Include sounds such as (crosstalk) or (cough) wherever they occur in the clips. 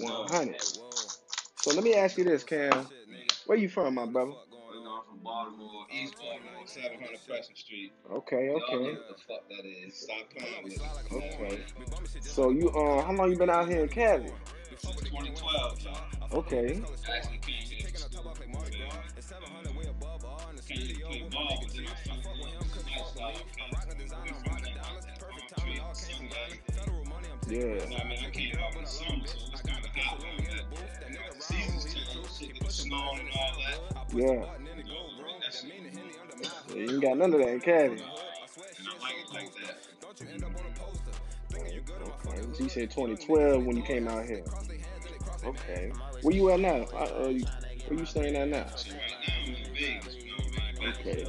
One hundred. So let me ask you this, Cam. Where you from, my brother? I'm from Baltimore, East Baltimore, 700 Pleasant Street. Okay, okay, what the fuck that is. Stop playing with it. Okay. So you uh, how long you been out here in Cali? Since 2012, y'all. Okay. I actually came here for school. you feel me? Came here to play ball, but then I fell in love with the lifestyle. We from that Palm Tree, Sunday. Yeah. You know what I mean? I came out in the summer, so it was kind of hot like that. And as the seasons change, shit get snowing and all that. Yeah. You know, bring. Yeah, you ain't got none of that in Cali. And I like it like that. Okay. So you said 2012 when you came out here. Okay. Where you at now? Uh, uh, you- where you staying at now? So right now I'm in Vegas, you know what I mean? Okay.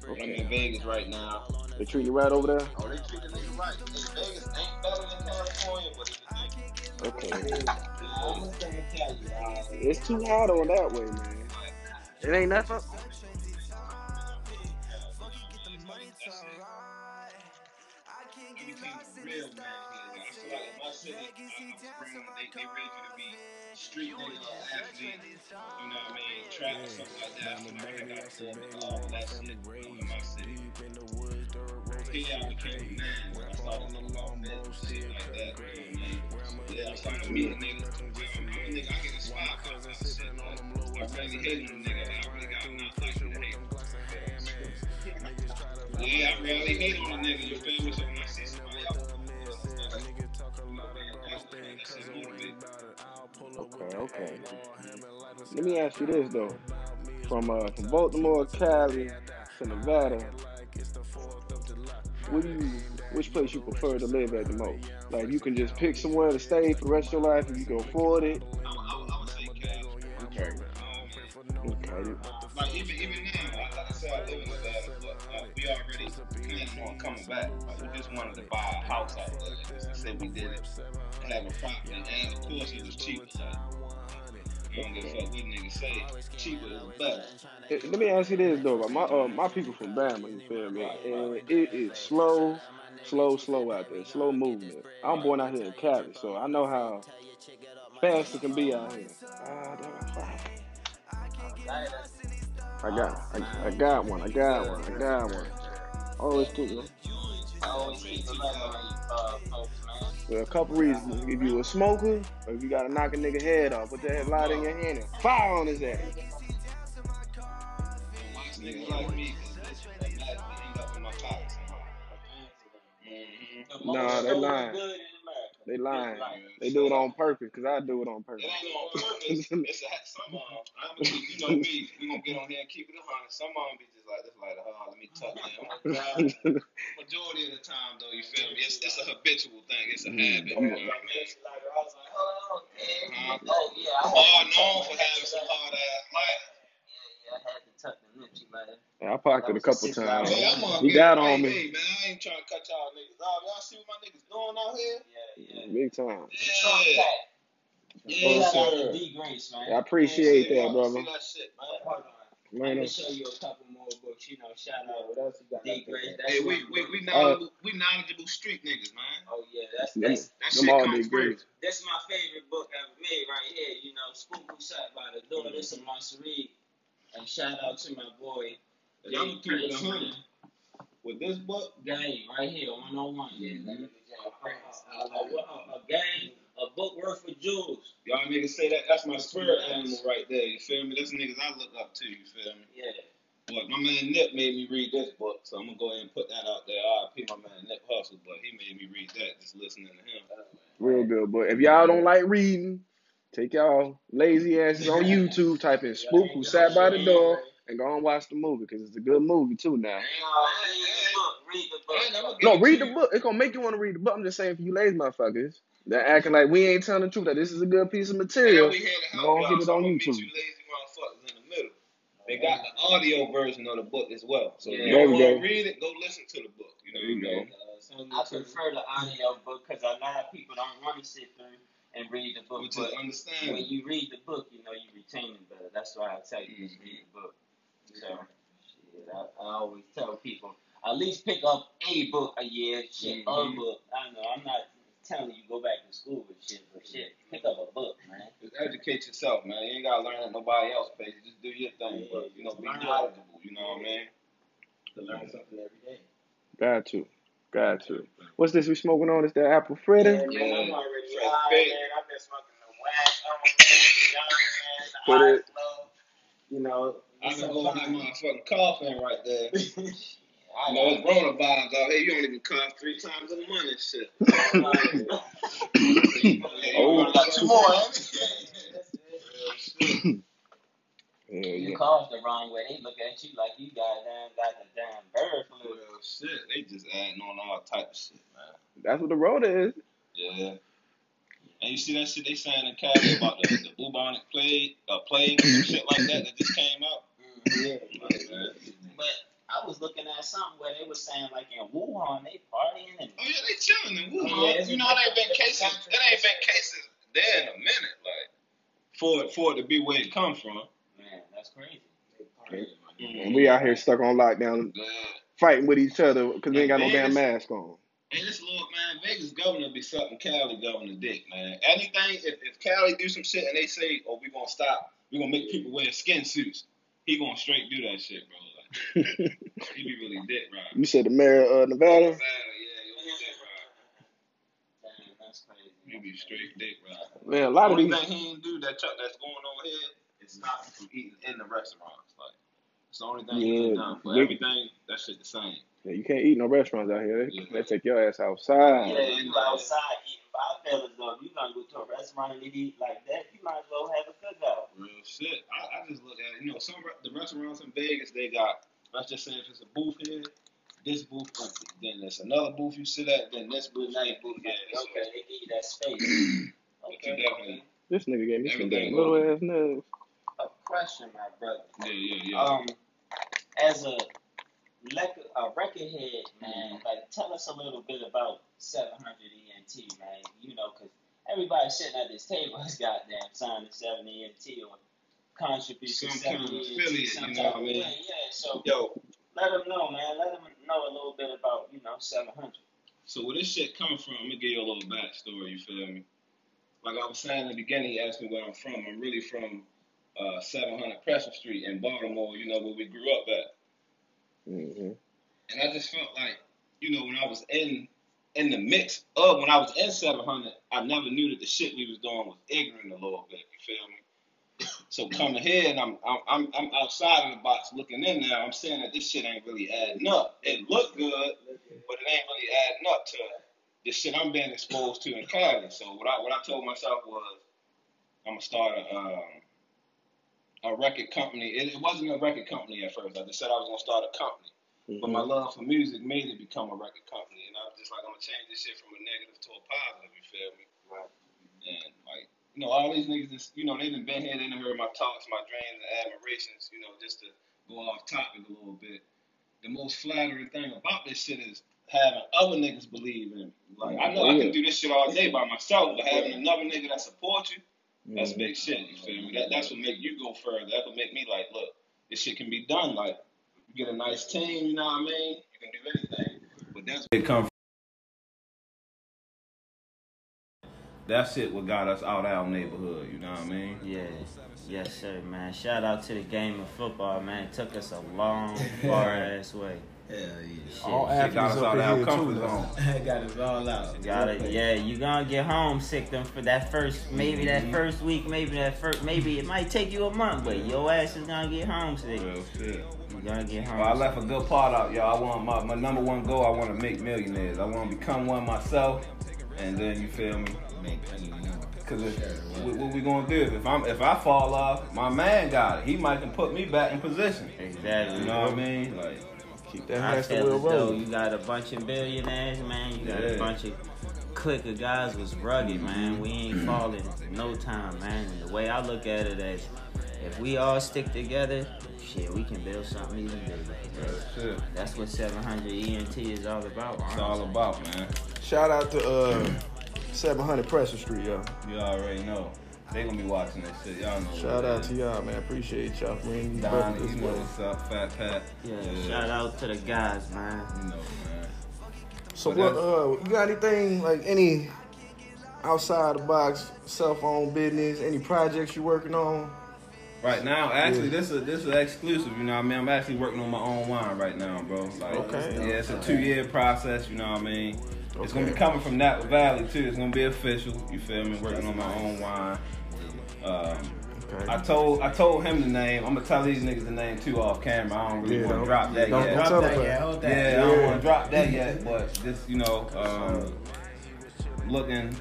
But I'm in Vegas right now. They treat you right over there? Oh, they treat the nigga right. Hey, Vegas ain't better than California, but it's the Okay. the only thing I tell you, uh, It's too hot on that way, man. It ain't nothing. real man here. I feel like in my city, I'm bringing they, they raise you to be street niggas, athlete, you know what I mean, track or something like that. I feel like I got to nigga all that shit in my city. Yeah, I became a man. I started looking off that shit like that. Know what I mean? Yeah, I started meeting niggas. I'm a nigga, I get inspired by that shit. Like, I really hate on nigga, I really got enough like to hate. Yeah, I really hate on a nigga, you feel me? So when I see somebody else, Okay, okay. Let me ask you this though. From uh from Baltimore, Cali to Nevada, what do you which place you prefer to live at the most? Like you can just pick somewhere to stay for the rest of your life if you can afford it. Okay. Okay. like even even now, like, like I said, I live in Nevada, but uh, we already planning on coming back. Like we just wanted to buy a house out there. To say we did it, have a property, and of course it was cheaper. So I don't give a fuck what niggas say. Cheaper is better. Let me ask you this though. My uh, my people from Bama, you feel me? And it is slow, slow, slow out there. Slow movement. I'm born out here in Cali, so I know how fast it can be out here. Ah. I got, I, I got one. I got one. I got one. Always cool. You? I always keep to uh, folks, man. For a couple reasons. If you a smoker, or if you gotta knock a nigga head off, put that light in your hand and fire on his ass. Nah, they lying. They lying. They do it on purpose, cause I do it on purpose. It ain't on purpose. (laughs) It's a some of them. I'm you know me. We gonna get on here and keep it a hundred. Some of them be just like this, like, oh, let me tuck them. (laughs) Majority of the time, though, you feel me? It's, it's a habitual thing. It's a habit. You know what I mean? Uh-huh. Oh yeah, I All known for having some hard ass life. Yeah, yeah, I had to tuck the nips, you man. I popped it a couple times. Hey, I'm on He got on hey, me. Hey, man, I ain't trying to cut y'all niggas off. Y'all see what my niggas doing out here? Yeah, yeah. Big time. Trump Yeah. Yeah, Shout sir. Grace, man. I appreciate Yeah, that, brother. See that shit, man. Hold on. I Man, can show you a couple more books. You know, shout out what else you got? D Grace. That's Hey, we, we, we, uh, knowledgeable, we knowledgeable street niggas, man. Oh yeah, that's Them, that's That shit all comes big great. free. that's my favorite book ever made right here. You know, Spook Who Sat by the Door. This is my read. And shout out to my boy. Y'all D can keep it a hundred. With this book, Game right here, 101. Yeah, that nigga Jay A, game, a book worth of jewels. y'all niggas say that that's my spirit animal right there. You feel me? That's niggas I look up to. You feel me? Yeah. But my man Nip made me read this book, so I'm gonna go ahead and put that out there. R.I.P. my man Nip Hussle, but he made me read that just listening to him. Uh, Real good. But if y'all don't like reading, take y'all lazy asses on YouTube, type in Spook Who Sat by the Door, and go and watch the movie, because it's a good movie, too, now. Read. Read the book. And I'ma give No, read the book. It's gonna make you want to read the book. I'm just saying for you lazy motherfuckers that acting like we ain't telling the truth, that this is a good piece of material. we here to Go help on, hit it on YouTube. you lazy motherfuckers in the middle. They got the audio version of the book as well. So if Yeah. you There don't want to go. read it, go listen to the book. You know There you I go. mean? Uh, so I prefer the audio book because a lot of people don't want to sit through and read the book. Which is But when you read the book, you know you retain it better. That's why I tell you just Mhm. read the book. So, shit, I, I always tell people at least pick up a book a year. Shit, Mhm. a book. I know. I'm not telling you go back to school with shit, but shit, pick up a book, man. Just educate yourself, man. You ain't gotta learn at nobody else pace. Just do your thing, but you know, be knowledgeable. You know what I mean? To learn something every day. Got to. Got to. What's this we smoking on? Is that apple fritter? Yeah, man, I'm Yeah. already Fresh high, bait. man. I've been smoking the wax, I'm man, the Put high it- You know, I it's been so going that motherfucking coughing right there. (laughs) I You know, it's got Rona out here. You don't even cough three times in a month and shit. (laughs) (laughs) Oh. got oh. two more, ain't Yeah, You yeah. cough the wrong way, they look at you like you got damn got the damn bird flu. Real shit. They just adding on all type of shit, man. That's what the road is. Yeah. And you see that shit they saying in Cali about the, the bubonic plague, uh, plague and shit like that that just came out? Yeah. Like, man. But I was looking at something where they were saying like in Wuhan they partying and Oh yeah, they chilling in Wuhan. Yeah, you know, it ain't been cases. It ain't been cases there in a minute, like for it for it to be where it come from. Man, that's crazy. And we out here stuck on lockdown, Yeah. fighting with each other because we ain't got no damn mask on. Hey, this little man, Vegas governor be sucking Cali governor dick, man. Anything if, if Cali do some shit and they say, "Oh, we gonna stop, we gonna make people wear skin suits," he gonna straight do that shit, bro. Like he be really (laughs) dick right. you said the mayor of uh, Nevada? Yeah, yeah, he dick right. Damn, that's crazy. He be straight dick right. Man, a lot of Only these. thing he ain't do that Chuck that's going on here is stop him from eating in the restaurants. Like it's the only thing he Yeah, ain't done. But we- everything, that shit the same. Yeah, you can't eat no restaurants out here. They, Yeah. they take your ass outside. Yeah, you outside eating. But I feel as though you gonna go to a restaurant and eat like that, you might as well have a cookout. Real shit. I, I just look at you know some re- the restaurants in Vegas they got. Let's just say if it's a booth here, this booth. Uh, then there's another booth you sit at. Then this booth Nice empty. Yeah, so- Okay, they give you that space. (clears throat) But you Okay. definitely. This nigga gave me some Everything damn little ass nuts. Question, my brother. Yeah, yeah, yeah. Um, as a lec- a record head, man, like tell us a little bit about 700 ENT, man. You know, cause everybody sitting at this table has goddamn signed to 7 ENT or contributed to Some 7 kind of ENT, affiliate, some you know what I mean? way. Yeah, so Yo, let them know, man. Let them know a little bit about, you know, 700. So where this shit come from, I'm gonna give you a little backstory, you feel me? Like I was saying in the beginning, he asked me where I'm from. I'm really from uh, 700 Pressure Street in Baltimore, you know, where we grew up at. hmm And I just felt like, you know, when I was in in the mix of when I was in 700, I never knew that the shit we was doing was ignorant a little bit, you feel me? So coming here and I'm I'm I'm, outside of the box looking in there, I'm saying that this shit ain't really adding up. It looked good, but it ain't really adding up to the shit I'm being exposed to in Cali. So what I what I told myself was I'm gonna start a um, a record company. It, it wasn't a record company at first. I just said I was gonna start a company. But my mm-hmm. love for music made it become a record company, and I was just like, I'm gonna change this shit from a negative to a positive. You feel me? Right. And like, you know, all these niggas, is, you know, they done been here, they done heard my talks, my dreams, and admirations. You know, just to go off topic a little bit. The most flattering thing about this shit is having other niggas believe in me. Like, I know I can do this shit all day by myself, but having another nigga that supports you, that's mm-hmm. big shit. You feel me? That that's what make you go further. That would make me like, look, this shit can be done. Like, you get a nice team, you know what I mean? You can do anything. But that's it come from. That shit what got us out our neighborhood, you know what I mean? Yeah, yes, sir, man. Shout out to the game of football, man. It took us a long, far ass way. Hell yeah. Shit. All Shit got athletes us up out in our here comfort too. zone. (laughs) Got it all out. Got it. Yeah, you gonna get homesick them for that first, maybe that mm-hmm. first week, maybe that first, maybe it might take you a month, but your ass is gonna get homesick. Real shit. You gonna get Well, I left a good part out, y'all. I want my, my number one goal. I want to make millionaires. I want to become one myself, and then you feel me? Make money. Cause if, what, what we gonna do? If I'm if I fall off, my man got it. He might can put me back in position. Exactly. You know what I mean? Like, Keep that I hamster feel wheel though rolling. you got a bunch of billionaires, man. You got a bunch of clique of guys was rugged, man. We ain't Mm-hmm. falling no time, man. And the way I look at it is, if we all stick together, shit, we can build something even bigger. real shit. That's what 700 ENT is all about. It's all about, man. Shout out to uh 700 Pressure Street, yo. You already know. They gonna be watching that shit. Y'all know. Shout what out it to y'all, man. Appreciate y'all for bringing these Donnie, brothers you know way. what's up, Fat Pat. Yeah, shout out to the guys, man. You know, man. So But what? Uh, you got anything like any outside the box cell phone business? Any projects you working on? Right now, actually, Yeah. this is this is exclusive. You know what I mean? I'm actually working on my own wine right now, bro. Like, Okay. yeah, it's a two year process. You know what I mean? It's gonna be coming from Napa Valley too. It's gonna be official. You feel me? Working on my own wine. Um, Okay. I told I told him the name. I'm gonna tell these niggas the name too off camera. I don't really Yeah, want to drop that don't- yet. don't tell them that. hold Yeah, I don't want to drop that yet, but just you know, um, looking.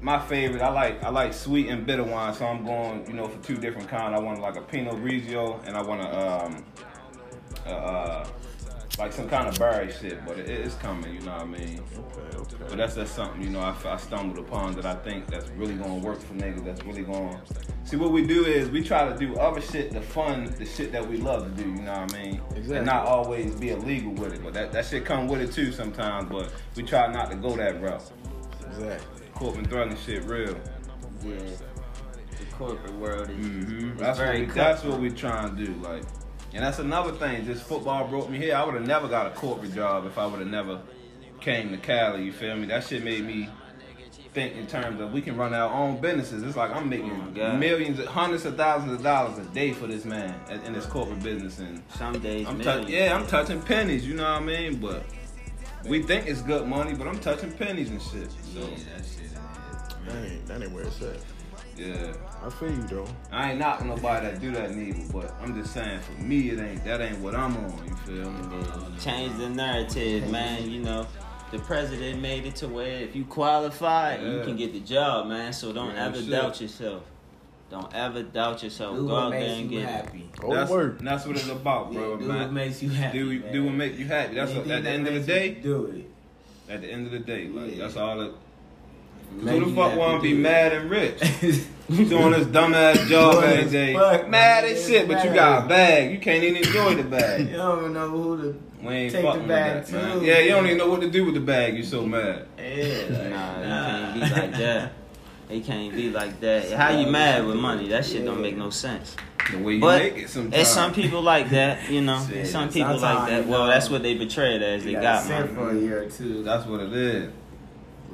My favorite, I like I like sweet and bitter wine, so I'm going, you know, for two different kind. I want like a Pinot Grigio, and I want a um, uh, uh, like some kind of berry shit, but it, it's coming. You know what I mean? Okay, okay. But that's just something, you know, I, I stumbled upon that I think that's really gonna work for niggas. That's really gonna see what we do is we try to do other shit to fund the shit that we love to do. You know what I mean? Exactly. And not always be illegal with it, but that, that shit come with it too sometimes. But we try not to go that route. Exactly. Corbin Throwing shit real. Yeah, the corporate world is, hmm is That's what very we, that's what we trying to do. Like, and that's another thing. Just football brought me here. I would have never got a corporate job if I would have never came to Cali. You feel me? That shit made me think in terms of we can run our own businesses. It's like I'm making Oh millions, hundreds of thousands of dollars a day for this man in in this corporate business, and Some days, I'm millions. touch, yeah, I'm touching pennies. You know what I mean? But we think it's good money, but I'm touching pennies and shit. So Yeah, that shit is. That ain't, that ain't where it's at. yeah. I feel you though. I ain't knocking nobody that do that neither, but I'm just saying for me it ain't that ain't what I'm on, you feel me? Change the narrative, man. You know, the president made it to where if you qualify, you can get the job, man. So don't Real ever shit. doubt yourself. Don't ever doubt yourself. Do Go out there and get it. happy. Go that's, to work. that's what it's about, Yeah, bro, do what man. makes you happy. do man. do what make you happy. That's Anything at the end of the day. do it. At the end of the day, like Yeah. that's all it. Make Who the fuck wanna be mad and rich? (laughs) (laughs) Doing this dumbass job Boy, every fuck, mad man. as shit, but you got a bag. You can't even enjoy the bag. You don't even know who to We ain't take the fucking with bag that, to. man. Yeah, you don't even know what to do with the bag. You're so mad. Yeah, like, Nah, (laughs) nah. you can't be like that. It can't be like that. How you mad with money? That shit don't make no sense. The way you But make it sometimes. There's some people like that, you know. (laughs) Shit, some people like that. Well, that's what they betray it as. They You got gotta money. sit for a year or two. That's what it is.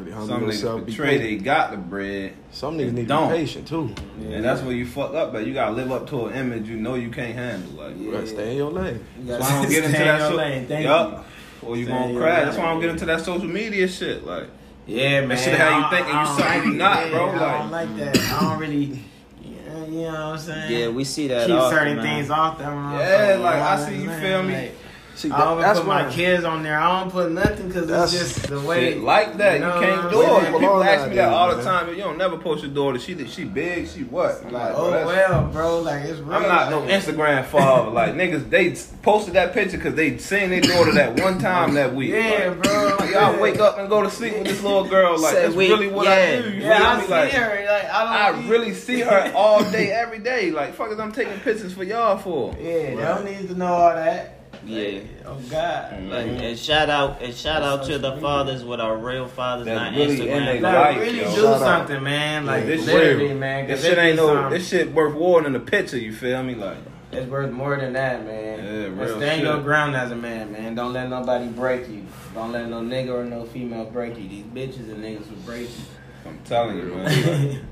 Really humble Some yourself. niggas Be betray they got the bread. Some niggas need to Don't. be patient too. Yeah. And that's where you fuck up but You gotta live up to an image you know you can't handle. Like, Yeah. Right, stay in your lane. You that's gotta why I don't get into stay in that your so- lane. Thank Yup. Or you Stay gonna your crash. That's why I lane. don't get into that social media shit. Like. Yeah, man. shit how you think and I you don't something like you not, Yeah, bro, I don't like- like that. I don't really. Yeah, you know what I'm saying? Yeah, we see that. keep often, certain man. things off them. Yeah, like, I see you feel me? See, I don't that's put my why. kids on there. I don't put nothing because That's- it's just the way. shit like that. You, know can't do it. People Belong ask me that nowadays, all the man. time. You don't never post your daughter. She she big. She what? I'm Like, oh that's- well, bro. Like it's real. I'm not no Instagram father. (laughs) Like niggas, they posted that picture because they seen their daughter that one time that week. Yeah, Like, bro. Like, y'all yeah. wake up and go to sleep with this little girl. Like Say that's we- really what yeah. I do. You Yeah, feel I see Like her. Like I I don't. I really see her (laughs) all day, every day. Like fuck is I'm taking pictures for y'all for? Yeah, y'all need to know all that. Yeah. Oh God. Mm-hmm. Like, and shout out and shout out to the fathers with our real fathers, That's not really in Instagram. they Like life, really yo. do Shout out. something, man. Like this literally, shit, man. 'cause This shit ain't no. some- This shit worth more than the picture. You feel me? Like It's worth more than that, man. Yeah, And real stand shit. your ground as a man, man. Don't let nobody break you. Don't let no nigga or no female break you. These bitches and niggas will break you. I'm telling you, man. (laughs)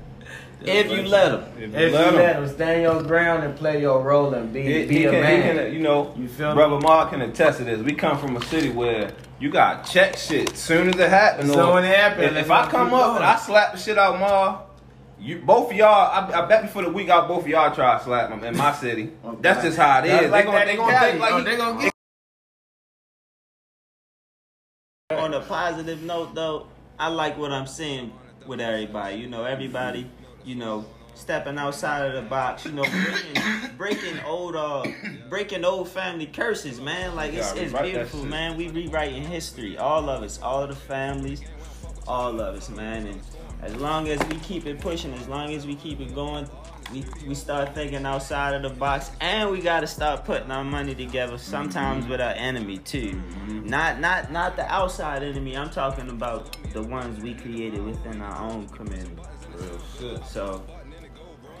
you. If you let them. If if you let 'em. let them stand your ground and play your role and be He, be he a can, man. he can, you know, You feel me? brother Mark can attest to this. We come from a city where you got check shit soon as it happens. So or when it happens. if, if I come up going. and I slap the shit out Ma, you both of y'all, I, I bet before the week out, both of y'all try to slap him in my (laughs) city. That's just how it is. That's They like gonna, they gonna think like Oh, he- they gonna get On a positive note, though, I like what I'm seeing with everybody. You know, everybody, you know, stepping outside of the box. You know, breaking, (coughs) breaking old, uh, breaking old family curses, man. Like it's, it's beautiful, man. We rewriting history, all of us, all of the families, all of us, man. And as long as we keep it pushing, as long as we keep it going. We, we start thinking outside of the box and we gotta start putting our money together sometimes with our enemy too not not not the outside enemy i'm talking about the ones we created within our own community Real shit. so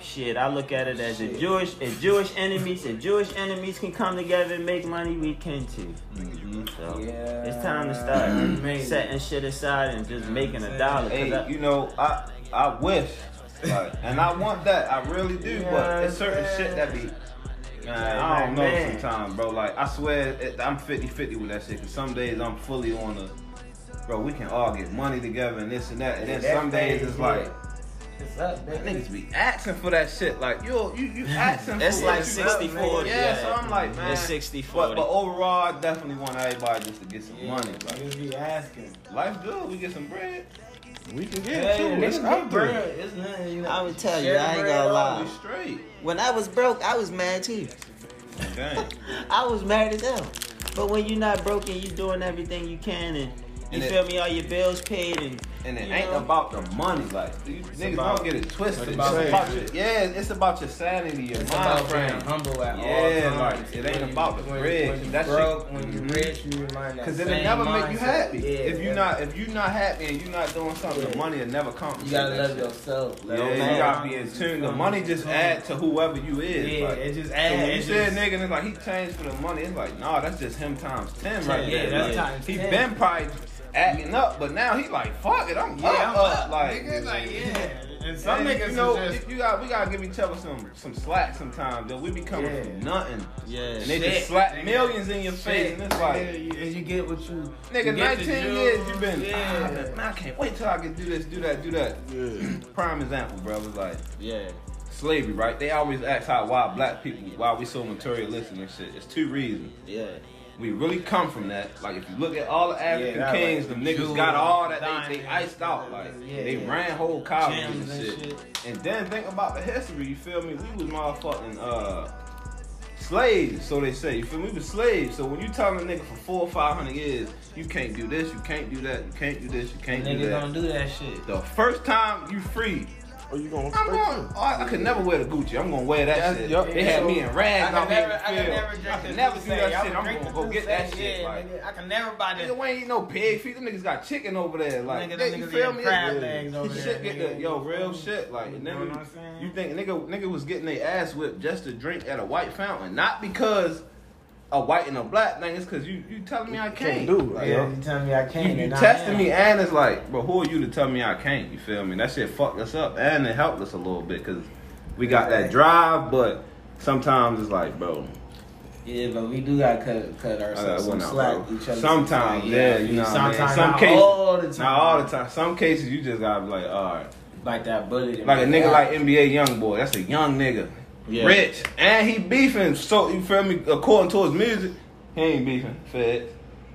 shit, I look at it as if Jewish, if Jewish enemies, if Jewish enemies can come together and make money, we can too. Mm-hmm. So Yeah. it's time to start (clears throat) mm-hmm. Amazing. setting shit aside and just making a dollar. 'cause Hey, I- you know, I I wish, like, and I want that. I really do. but it's certain shit that be. Man, oh, I don't know man. sometimes, bro. Like, I swear, it, I'm 50-50 with that shit. Cause some days I'm fully on the, bro. We can all get money together and this and that. And then That some days it's yeah. like. It's up, That baby. niggas be asking for that shit. Like yo, you, you (laughs) asking It's for like what you 60 got, 40. Yeah, so I'm like, man. It's 60 But, 40. but overall, I definitely want everybody just to get some money. Like, Niggas be asking. life's good. We get some bread. We can get Hey, it too. It's niggas out bread. It's nothing, you know. I would tell you, I ain't bread gonna lie. We straight. When I was broke, I was mad too. (laughs) I was mad as hell. But when you're not broke and you doing everything you can and you And it- feel me, all your bills paid and And it You ain't know? about the money, like you niggas about- don't get it twisted. It's about- about, your, yeah, it's about your sanity, your It's mind about frame. being humble at Yeah, all like, it ain't When you- about the when, bread, When you that shit- broke, when you mm-hmm. rich, you remind that Cause same it'll never make you happy. Yeah, if you yeah. not if you not happy and you not doing something, the money will never come. you gotta love yourself. Let Yeah, you mind gotta be in tune. The money just come. add to whoever you is. Yeah, like, it just so adds. when you it say a just- nigga and it's like he changed for the money, it's like nah, that's just him times ten right Yeah, there. that's Like, times he been probably acting up, but now he like fuck it, I'm Yeah, up, I'm up, like. nigga. Like, yeah. And some And, niggas you know, is just you got we gotta give each other some some slack sometimes. Though we be coming Yeah. from nothing, yeah. and they Shit, just slap nigga. millions in your face, and it's like. Nigga, you, and you get what you Nigga, you 19 years you jewels, been. Yeah. Ah, man, I can't wait till I can do this, do that, do that. Yeah. (clears throat) Prime example, bro, was like Yeah. slavery, right? They always ask how why black people, why we so materialistic and shit. It's two reasons. Yeah. We really come from that. Like if you look at all the African that kings, like them niggas got all that they, they iced out. Like yeah, they yeah. ran whole colonies and shit. shit. And then think about the history, you feel me? We was motherfucking uh slaves, so they say. You feel me? We was slaves. So when you telling a nigga for four or five hundred years, you can't do this, you can't do that, you can't do this, you can't do Niggas that. don't do that shit. The first time you free, Or you gonna I'm going. Oh, I, I could never wear the Gucci. I'm gonna wear that That's- shit. yup. They had me in rags I out can never, the I can never drink I can never do that shit. I'm gonna go get that shit. yeah, Like. I can never buy nigga, that. we ain't eat no pig feet. Them niggas got chicken over there. Like, Nigga, they, you feel me? crab legs over there, Shit get the yo real shit. Like, and You then know what I'm you think nigga nigga was getting their ass whipped just to drink at a white fountain, not because a white and a black thing. It's because you you telling me I can't. Can't do it. Yeah, Yeah. you telling me I can't. you and testing me, and it's like, bro, who are you to tell me I can't? You feel me? That shit fucked us up, and it helped us a little bit because we got that drive, but sometimes it's like, bro, Yeah, but we do gotta cut cut ourselves uh, some win out, slack. Each other Sometimes, yeah, you know what I mean? Sometimes, Some not cases- all the time. not all the time. Some cases you just gotta be like, all right, Like that bullet. like a nigga eye. like NBA YoungBoy. That's a young nigga, Yeah. rich, and he beefing. So you feel me? According to his music, he ain't beefing. Fed.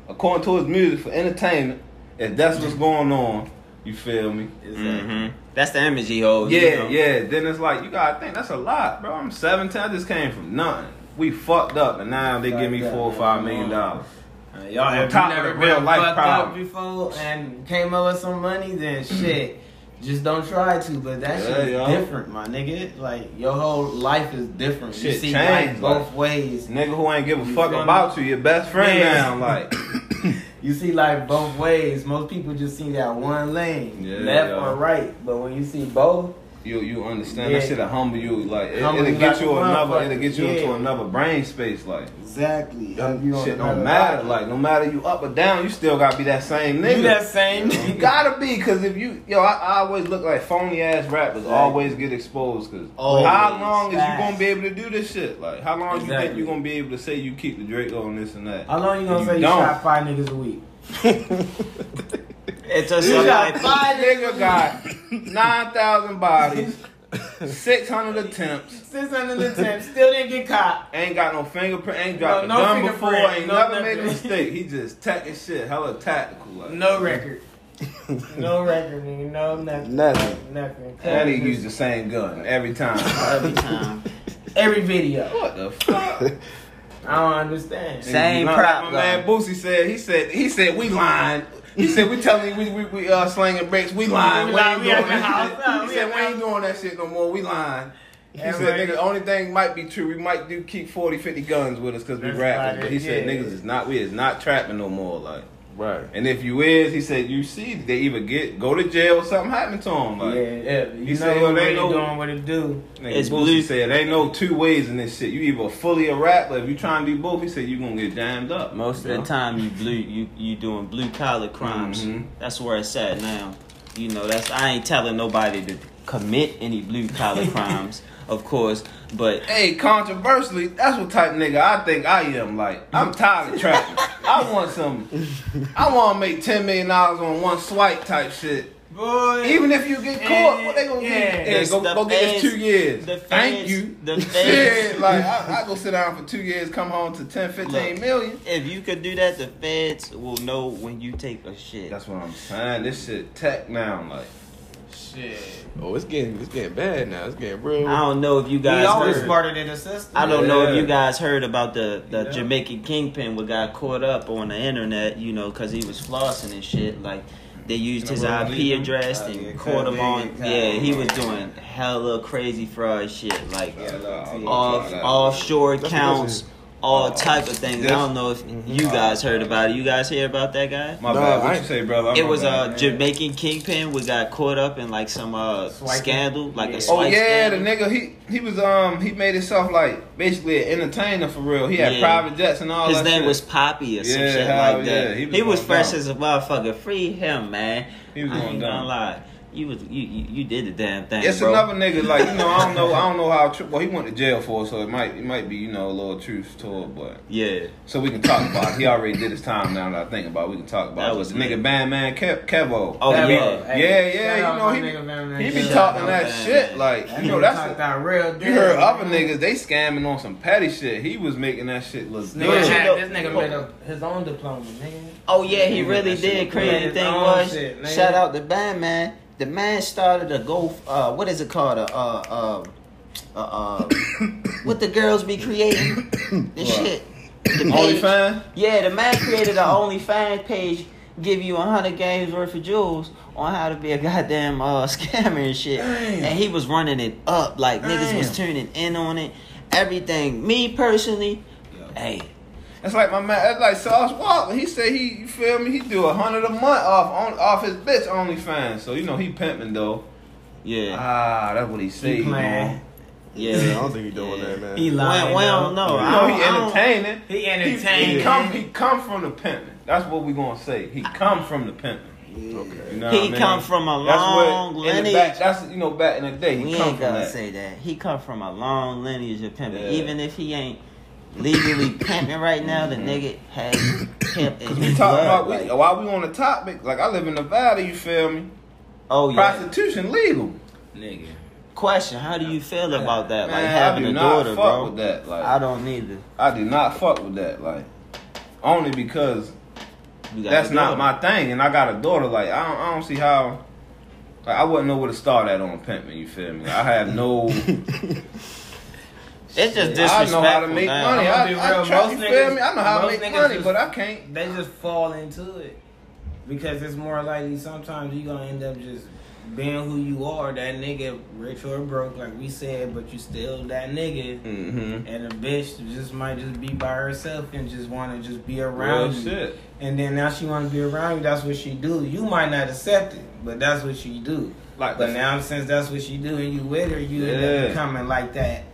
According to his music for entertainment, if that's what's going on, you feel me? Mm-hmm. That's the image he holds. Yeah, you know? yeah. Then it's like you gotta think that's a lot, bro. I'm 17. I just came from nothing. We fucked up, and now they give me Fucked up, four or five million dollars. Uh, y'all have top you never the real been life fucked up before and came up with some money, then shit. Just don't try to, but that Yeah, different, my nigga. Like your whole life is different. you see changed, life both like- ways. Nigga who ain't give a You fuck feel me? about you, your best friend Yeah. now. Like, (coughs) You see life both ways. Most people just see that one lane, Yeah, left or right. But when you see both, you you understand Yeah. that shit'll humble you. Like, it, Humble it'll you get like you a another. It'll get you into another brain space. Like, exactly, shit don't matter. Like, no matter you up or down, you still gotta be that same nigga. you that same. You gotta be, cause if you, yo, I, I always look like phony ass rappers. Right. Always get exposed, cause Always. how long is you gonna be able to do this shit? Like, how long you think Exactly. you gonna be able to say you keep the Draco and this and that? How long you gonna You say you don't. shot five niggas a week? (laughs) It took You some shot life. five nigga got nine thousand bodies, six hundred attempts. Six hundred attempts, still didn't get caught. Ain't got no fingerprint, ain't dropped No- a gun before, ain't no never made a mistake. He just tacking shit, hella tactical. Like. No record. no record, nigga. No nothing. Nothing. Nothing. And he used the same gun every time. Every time. every video. what the fuck? (laughs) I don't understand. Same Like prop My gun. man Boosie said. He said. He said we lying. He said we telling you we we, we uh slanging bricks. We lying. We We lying. ain't doing house. that No. He said we ain't doing that shit no more. We lying. He Yeah, said, nigga, only thing might be true. We might do keep 40, 50 guns with us because we rapping. But he said, yeah. niggas is not, we is not trapping no more. Like, Right. And if you is, he said, you see, they either get go to jail or something happen to them. Like, yeah, yeah. You He know said, who yo, they really know- doing what it do. Nigga, It's Boosie blue- said, they know two ways in this shit. You either fully a rapper, if you trying to do both, he said you gonna get jammed up. Most of you the time, you blue, you you doing blue collar crimes. Mhm. That's where it's at now. You know, that's I ain't telling nobody to commit any blue collar (laughs) crimes, of course, but Hey, controversially, that's what type of nigga I think I am. Like, I'm tired of trapping. (laughs) I want some. I want to make ten million dollars on one swipe type shit. Boy, Even if you get caught, what they gonna Yeah. get? Yeah, The- go, the go get this two years. the Thank feds- you. the (laughs) yeah, feds- like I, I go sit down for two years, come home to 10, 15 Look. million. if you could do that, the feds will know when you take a shit. That's what I'm saying. This shit tech now, like. Shit. Oh, it's getting it's getting bad now. It's getting real. I don't know if you guys. He guys always heard. smarter than the system. I don't know if you guys heard about the, the Yeah. Jamaican kingpin what got caught up on the internet, you know, because he was flossing and shit. Like, they used his IP address Oh, and caught him on. Yeah, he was doing hella crazy fraud shit. Like, Yeah, look, off, try that. offshore That's accounts, all type of things. I don't know if you guys heard about it. You guys hear about that guy? My Nah, bad. I What you say, brother? I'm It was bad. a Jamaican kingpin. We got caught up in like some uh, Swiping? scandal, like Yeah. a Oh swipe yeah, the nigga he he was um he made himself like basically an entertainer for real. He had Yeah. private jets and all His that. name shit. was Poppy or some Yeah, shit like that. yeah, he He was was, fresh down. as a motherfucker. Free him, man. He was I going ain't down. gonna lie. You was you, you you did the damn thing, It's bro. another nigga like you know I don't know I don't know (laughs) how true. Well, he went to jail for so it might it might be you know a little truth to it, but Yeah, so we can talk about it. He already did his time now that I think about it. We can talk about That it. was the nigga lit. Bandman Kev, Kevo. Oh, That yeah. Yeah, yeah, you know, he- nigga, man, man. He be talking that Bandman. shit like you know that's talk a, that real you deal, heard other niggas they scamming on some petty shit. He was making that shit look Nigga good. you this nigga made a, his own diploma, nigga. Oh yeah, he Yeah, really did. was Crazy thing was, shit, shout out to Bandman. The man started a go. Uh, what is it called? A uh, uh, uh, uh, what the girls be creating? The What? shit. The page. OnlyFans. Yeah, the man created an OnlyFans page, give you a hundred games worth of jewels on how to be a goddamn uh, (laughs) scammer and shit. Damn. And he was running it up like niggas was Damn. turning in on it. Everything. Me personally, hey, That's like my man. That's like Sauce Walka. He said he, you feel me? He do a hundred a month off on off his bitch OnlyFans. So you know he pimping though. yeah, Ah, that's what he say. He playing. yeah. I don't think he's doing that, man. He We, lying. we though. don't know. You know don't- he entertaining. He He, entertaining. he come he come from the pimping. That's what we gonna say. He come from the pimping. Okay. You know He what I mean? come from a That's long what, lineage. back, That's you know back in the day. He We come ain't from gotta that. say that. He come from a long lineage of pimping. Yeah. Even if he ain't legally pimping right now, the mm-hmm. nigga has pimp in Cause we his talking blood. about we, like- while we on the topic, like I live in Nevada, you feel me? oh yeah. Prostitution legal. Nigga. Question: How do you feel about that? Man, like having I do a not daughter, fuck bro. with that. Like I don't either. I do not fuck with that. Like only because that's not my thing, and I got a daughter. Like I don't, I don't see how. Like I wouldn't know where to start at on pimping. You feel me? I have no. (laughs) It's just disrespectful. I know how to make now. money. I'ma I, be I try, most you feel me? I know how to make money, just- but I can't. They just fall into it because it's more likely sometimes you gonna end up just being who you are. That nigga, rich or broke, like we said, but you still that nigga. Mm-hmm. And a bitch just might just be by herself and just want to just be Real around you. shit. And then now she want to be around you. That's what she do. You might not accept it, but that's what she do. Like But now since that's what she do and you with her, you end Yeah. up becoming like that.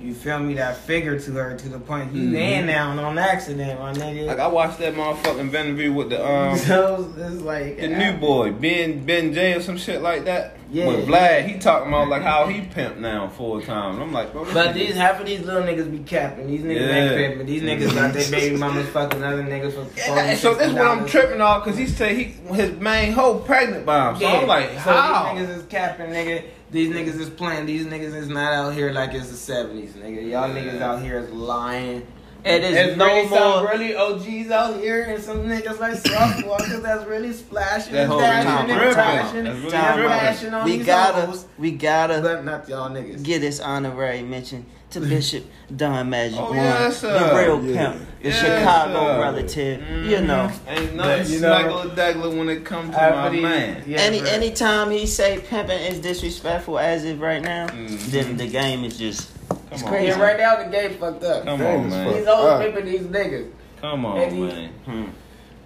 You feel me? That figure to her to the point you Mhm. in now on accident, my nigga. Like I watched that motherfucking Vanderbilt with the um (laughs) so it's like the new boy Ben Ben J or some shit like that. Yeah. With Vlad, he talking about like how he pimp now full time. And I'm like, bro, But nigga- these half of these little niggas be capping. These niggas Yeah. ain't pimping. These niggas got their baby (laughs) mamas fucking other niggas for. Yeah, so this what I'm tripping off because he said he his main hoe pregnant by him. So I'm like, so how? these niggas is capping, nigga. These niggas is playing. These niggas is not out here like it's the seventies, nigga. Y'all Yeah. niggas out here is lying. It is There's no really more. some really OGs out here and some niggas like Sauce Walka that's really splashing That and whole dashing time and out. crashing That's and really Time on We these gotta, hoes. we gotta But not y'all niggas. give this honorary mention to (laughs) Bishop Don Magic Oh, One, yes, the real Yeah. pimp, the Yes, Chicago sir. relative. Mhm. You know, Ain't nothing But, you know, smaggler daggler when it comes to After my these- man. yeah, any bro. anytime he say pimping is disrespectful as is right now, Mhm. then the game is just it's Come on, crazy. Yeah, right now the game fucked up. Come on, man. These old Alright. pimping these niggas. Come on, And he- man. Hmm.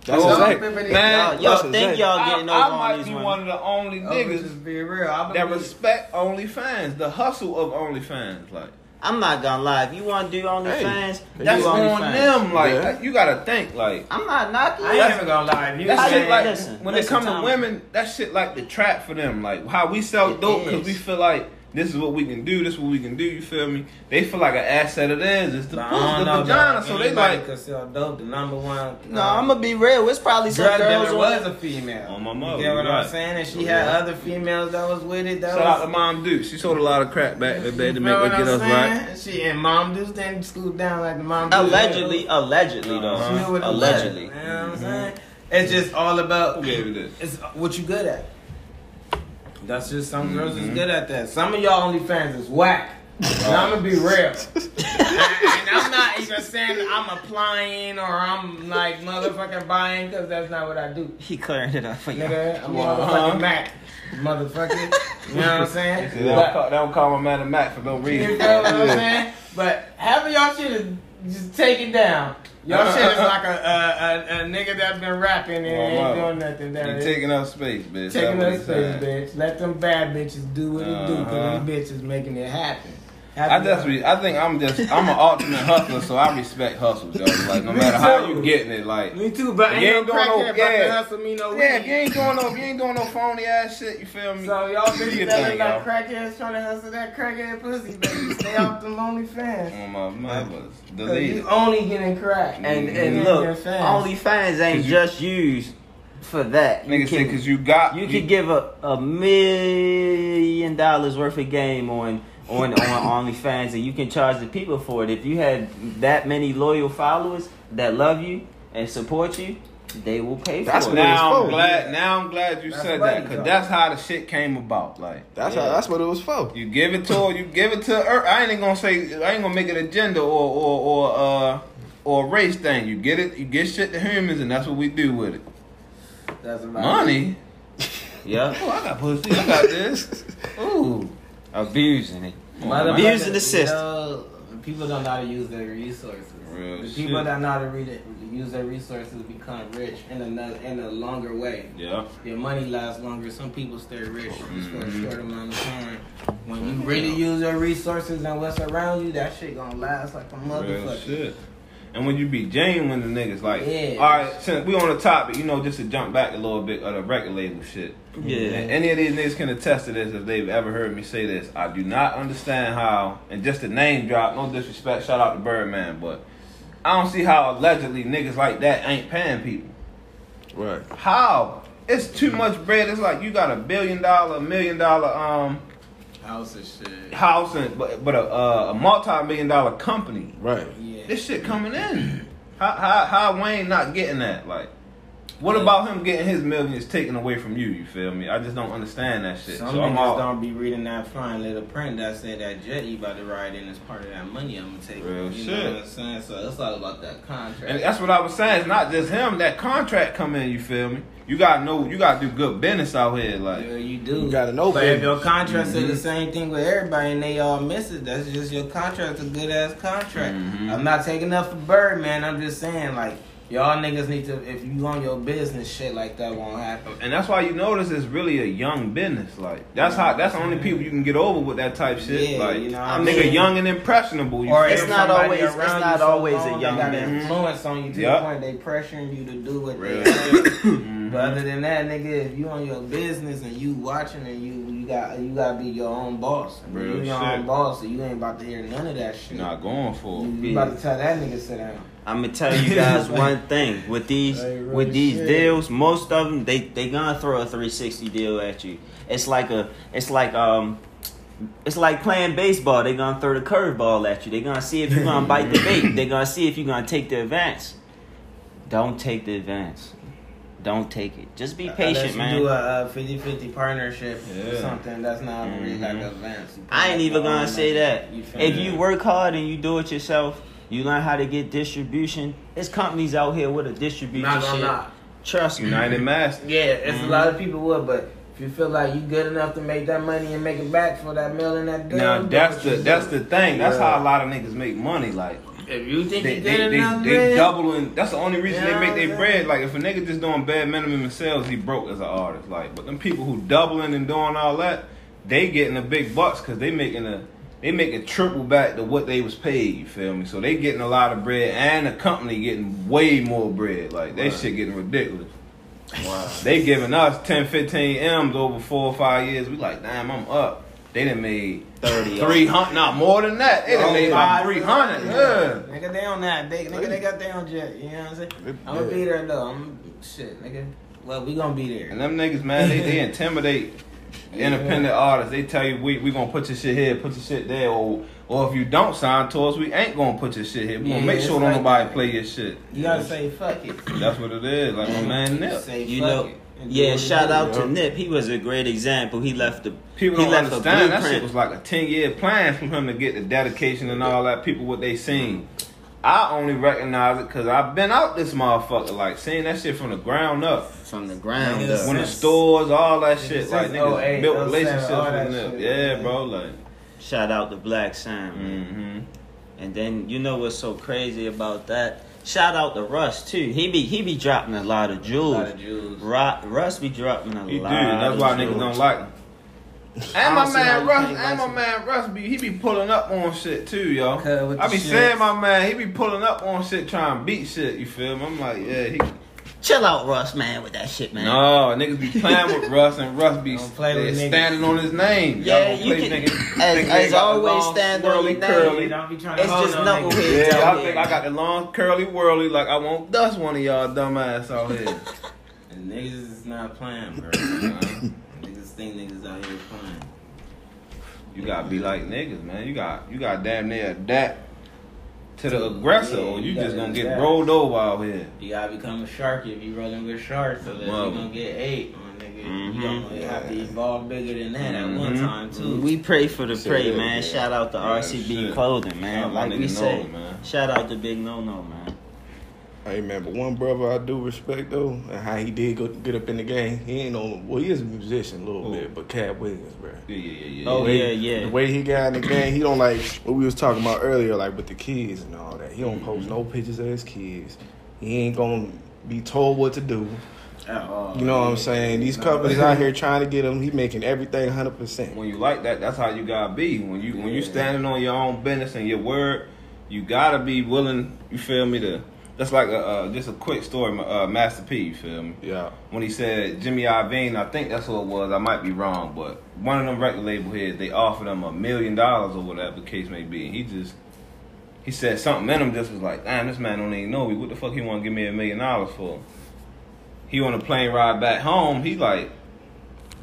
That's Oh, exactly. Man, Y'all, y'all That's think exact- y'all I, getting over I on might these be women. one of the only niggas just be real. I that believe- respect OnlyFans, the hustle of OnlyFans. Like I'm not gonna lie. If you want to do OnlyFans, do that's on OnlyFans. them. Like Yeah. you gotta think. Like I'm not knocking. I ain't even gonna lie. If you that I shit like listen, when listen, it come to women, that shit like the trap for them. Like how we sell It dope because we feel like this is what we can do. This is what we can do. You feel me? They feel like an asset of theirs. It's the, But I pussy, the know, vagina. dog. So they Anybody like could sell dope. The number one. No, I'm gonna be real. It's probably some Drug girls dealer on was a female. On my mother. You mother, get what you I'm saying? And she had other females that was with it. That shout out was, to Mom Duke. She sold a lot of crack back in the day to You make know her what get I'm us right. She and Mom Deuce didn't scoot down like the Mom Deuce. Allegedly, allegedly though. Uh-huh. She knew what. Allegedly. You know what I'm saying? It's just all about Who gave you this? it's what you good at. That's just some girls Mm-hmm. is good at that. Some of y'all OnlyFans is whack. And I'm gonna be real. (laughs) and, and I'm not even saying I'm applying or I'm like motherfucking buying because that's not what I do. He clearing it up for you. Nigga, I'm a Uh-huh. motherfucking Mac. Motherfucker. You know what I'm saying? They don't, call, they don't call my man a Mac for no You reason. feel what I'm saying? But having y'all shit is just take it down. Y'all shit is like a, a, a, a nigga that's been rapping and ain't doing nothing down You taking up space, bitch. Taking up space, bitch. Let them bad bitches do what it do, Uh-huh. cause these bitches making it happen. I just be, I think I'm just I'm an ultimate hustler, so I respect hustles, yo. Like no (laughs) matter how too. you getting it, like Me too, but You ain't ain't no doing no- crackhead yeah. hustle me no yeah, if you ain't doing no if you ain't doing no phony ass shit, you feel me? So y'all Do bitches your that thing, look like yo. crackheads trying to hustle that crackhead pussy, baby. Stay off the lonely fans. On oh, my mothers, Cause delete. you only getting crack. And You and ain't look, getting fans. Ain't you- just used for that. You Nigga say cause you got you could give a, a million dollars worth of game on on on OnlyFans, and you can charge the people for it. If you had that many loyal followers that love you and support you, they will pay for That's it. what Now I'm for. glad. Now I'm glad you That's said that, cause that's how the shit came about. Like That's Yeah. how. That's what it was for. you give it to her, you give it to her. I ain't gonna say I ain't gonna make it a gender or or or uh or a race thing. You get it, you get shit to humans, and that's what we do with it. That's about Money. (laughs) Yeah, Oh, I got pussy. I got this. (laughs) Ooh. Abusing it. Abusing the you system. know, people don't know how to use their resources. Real the shit. people that know how to read it, use their resources become rich in another in a longer way. Yeah. Your money lasts longer. Some people stay rich just for a Mhm. short amount of time. When you really use your resources and what's around you, that shit gonna last like a motherfucker. Shit. And when you be genuine the niggas, like, Yeah. all right, since we on the topic, you know, just to jump back a little bit of the record label shit. Yeah. And any of these niggas can attest to this if they've ever heard me say this. I do not understand how, and just the name drop, no disrespect, shout out to Birdman, but I don't see how allegedly niggas like that ain't paying people. Right. How? It's too much bread. It's like you got a billion dollar, million dollar um House and shit. house, and but but a uh, a multi million dollar company. Right. This shit coming in. How how how Wayne not getting that? Like, what about him getting his millions taken away from you? You feel me? I just don't understand that shit. Some so I'm niggas all don't be reading that fine little print that said that jet you about to ride in is part of that money I'm gonna take. Real you shit. know what I'm saying? So it's all about that contract. and that's what I was saying. It's not just him. That contract come in. You feel me? You gotta know. You gotta do good business out here. Like, yeah, you do. You gotta know But if your contract say Mm-hmm. the same thing with everybody and they all miss it, that's just your contract, a good ass contract. Mhm. I'm not taking up for Bird, man. I'm just saying, like, y'all niggas need to, if you on your business, shit like that won't happen. and that's why you notice it's really a young business. Like, that's how. That's the only people you can get over with that type shit. Yeah, like, you know what a I nigga mean? young and impressionable. You Or It's not always- it's not so always a young they got man. influence on you to Yup. the point they pressuring you to do what Real they say. Mhm. But other than that, nigga, if you on your business and you watching and you got you gotta be your own boss. And Real you your shit. own boss, so you ain't about to hear none of that shit. not going for. it. you about to tell that nigga sit down. I'm gonna tell you guys (laughs) one thing with these Hey, real with these shit. deals. Most of them they they gonna throw a 360 deal at you. It's like a it's like um it's like playing baseball. They gonna throw the curveball at you. They gonna see if you gonna bite the bait. (laughs) They gonna see if you gonna take the advance. Don't take the advance. Don't take it. Just be patient, Unless man. You do a, uh 50-50 partnership or something that's not really like advanced. I ain't even gonna say that. You If you work hard and you do it yourself, you learn how to get distribution. There's companies out here with a distribution not gonna shit. lie. Trust me. United Master. Yeah, it's a lot of people would, but if you feel like you good enough to make that money and make it back for that meal and that deal, Now do that's the that's the thing. That's Yeah. how a lot of niggas make money. Like If you think They, you they, good they, enough, they man, doubling. That's the only reason Yeah, they make their bread. Like if a nigga just doing bad minimum in sales, he broke as an artist. Like, but them people who doubling and doing all that, they getting the big bucks because they making a they making triple back to what they was paid. You feel me? So they getting a lot of bread, and the company getting way more bread. Like that Right. shit getting ridiculous. Wow. They giving us 10, 15 M's over four or five years. We like, damn, I'm up. They done made 30 three hundred, not more than that. They done Oh, made about three hundred. Yeah. Nigga, they on that. They, nigga, they got their own jet. You know what I'm saying? I'm gonna be there though. I'm shit, nigga. Well, we gonna be there. And them niggas, man, they, they intimidate independent artists. They tell you we we gonna put your shit here, put your shit there, or or if you don't sign to us, we ain't gonna put your shit here. We gonna make it's sure don't nobody play your shit. You gotta say fuck it. That's what it is. Like my man Nip. Say You fuck know, it. And yeah. Shout do. out to Nip. He was a great example. He left the People he don't left understand a that shit blueprint. was like a ten year plan from him to get the dedication and all that. People what they seen. I only recognize it because I've been out this motherfucker, like seeing that shit from the ground up. from the ground up. When the stores, all that shit, since like niggas 08, built 07, relationships with that Nip. shit, Yeah, man. bro, like. Shout out to Blacc Sam. Mm-hmm. And then you know what's so crazy about that? Shout out to Russ too. He be he be dropping a lot of A jewels. lot of Jews. Ru- Russ be dropping a He do. lot. That's of why jewels. niggas don't like him. (laughs) And my man Russ, can't and my like man Russ be he be pulling up on shit too, yo. Cut with I the be shit. saying my man, he be pulling up on shit, trying to beat shit. You feel me? I'm like, yeah, he. Chill out, Russ, man, with that shit, man. No, niggas be playing with Russ, and Russ be play with standing on his name. Yeah, Y'all gonna you play can- niggas, as- think they as got the always long, stand on swirly your name. curly. Don't be trying to It's just no knuckleheads niggas. Yeah, out think I got the long curly whirly like I won't dust one of y'all dumbass out here. And niggas is not playing, bro. (coughs) niggas think niggas out here playing. You gotta be like niggas, man. You got you got damn near adapt to the aggressor, Yeah, or you you just gonna get adapt. rolled over out here. You gotta become a shark if you rolling with sharks, so that you Well. gonna get eight, my nigga. Mhm. You gonna have to evolve bigger than that at one Mhm. time too. We pray for the prey, man. yeah. Shout out to Yeah, RCB shit. Clothing, man. Shout like we nigga say. Man. Shout out to Big No No, man. Hey man, but one brother I do respect though, and how he did go get up in the game. He ain't on. Well, he is a musician a little Who? bit, but Katt Williams, bro. Yeah, yeah, yeah, yeah. Oh, way- yeah, yeah. The way he got in the game, he don't like what we was talking about earlier, like with the kids and all that. He don't post mm-hmm. no pictures of his kids. He ain't gonna be told what to do. At. You know what I'm saying? These companies out here trying to get him. He making everything 100. percent When you like that, that's how you gotta be. When you when you Yeah. standing on your own business and your word, you gotta be willing. You feel me? To that's like a uh, just a quick story. Uh, Master P. You feel me? Yeah. when he said Jimmy Iovine, I think that's who it was. I might be wrong, but one of them record label heads, they offered him a million dollars or whatever the case may be. And he just he said something in him just was like, damn, this man don't even know me. What the fuck he want to give me a million dollars for? He on a plane ride back home. He like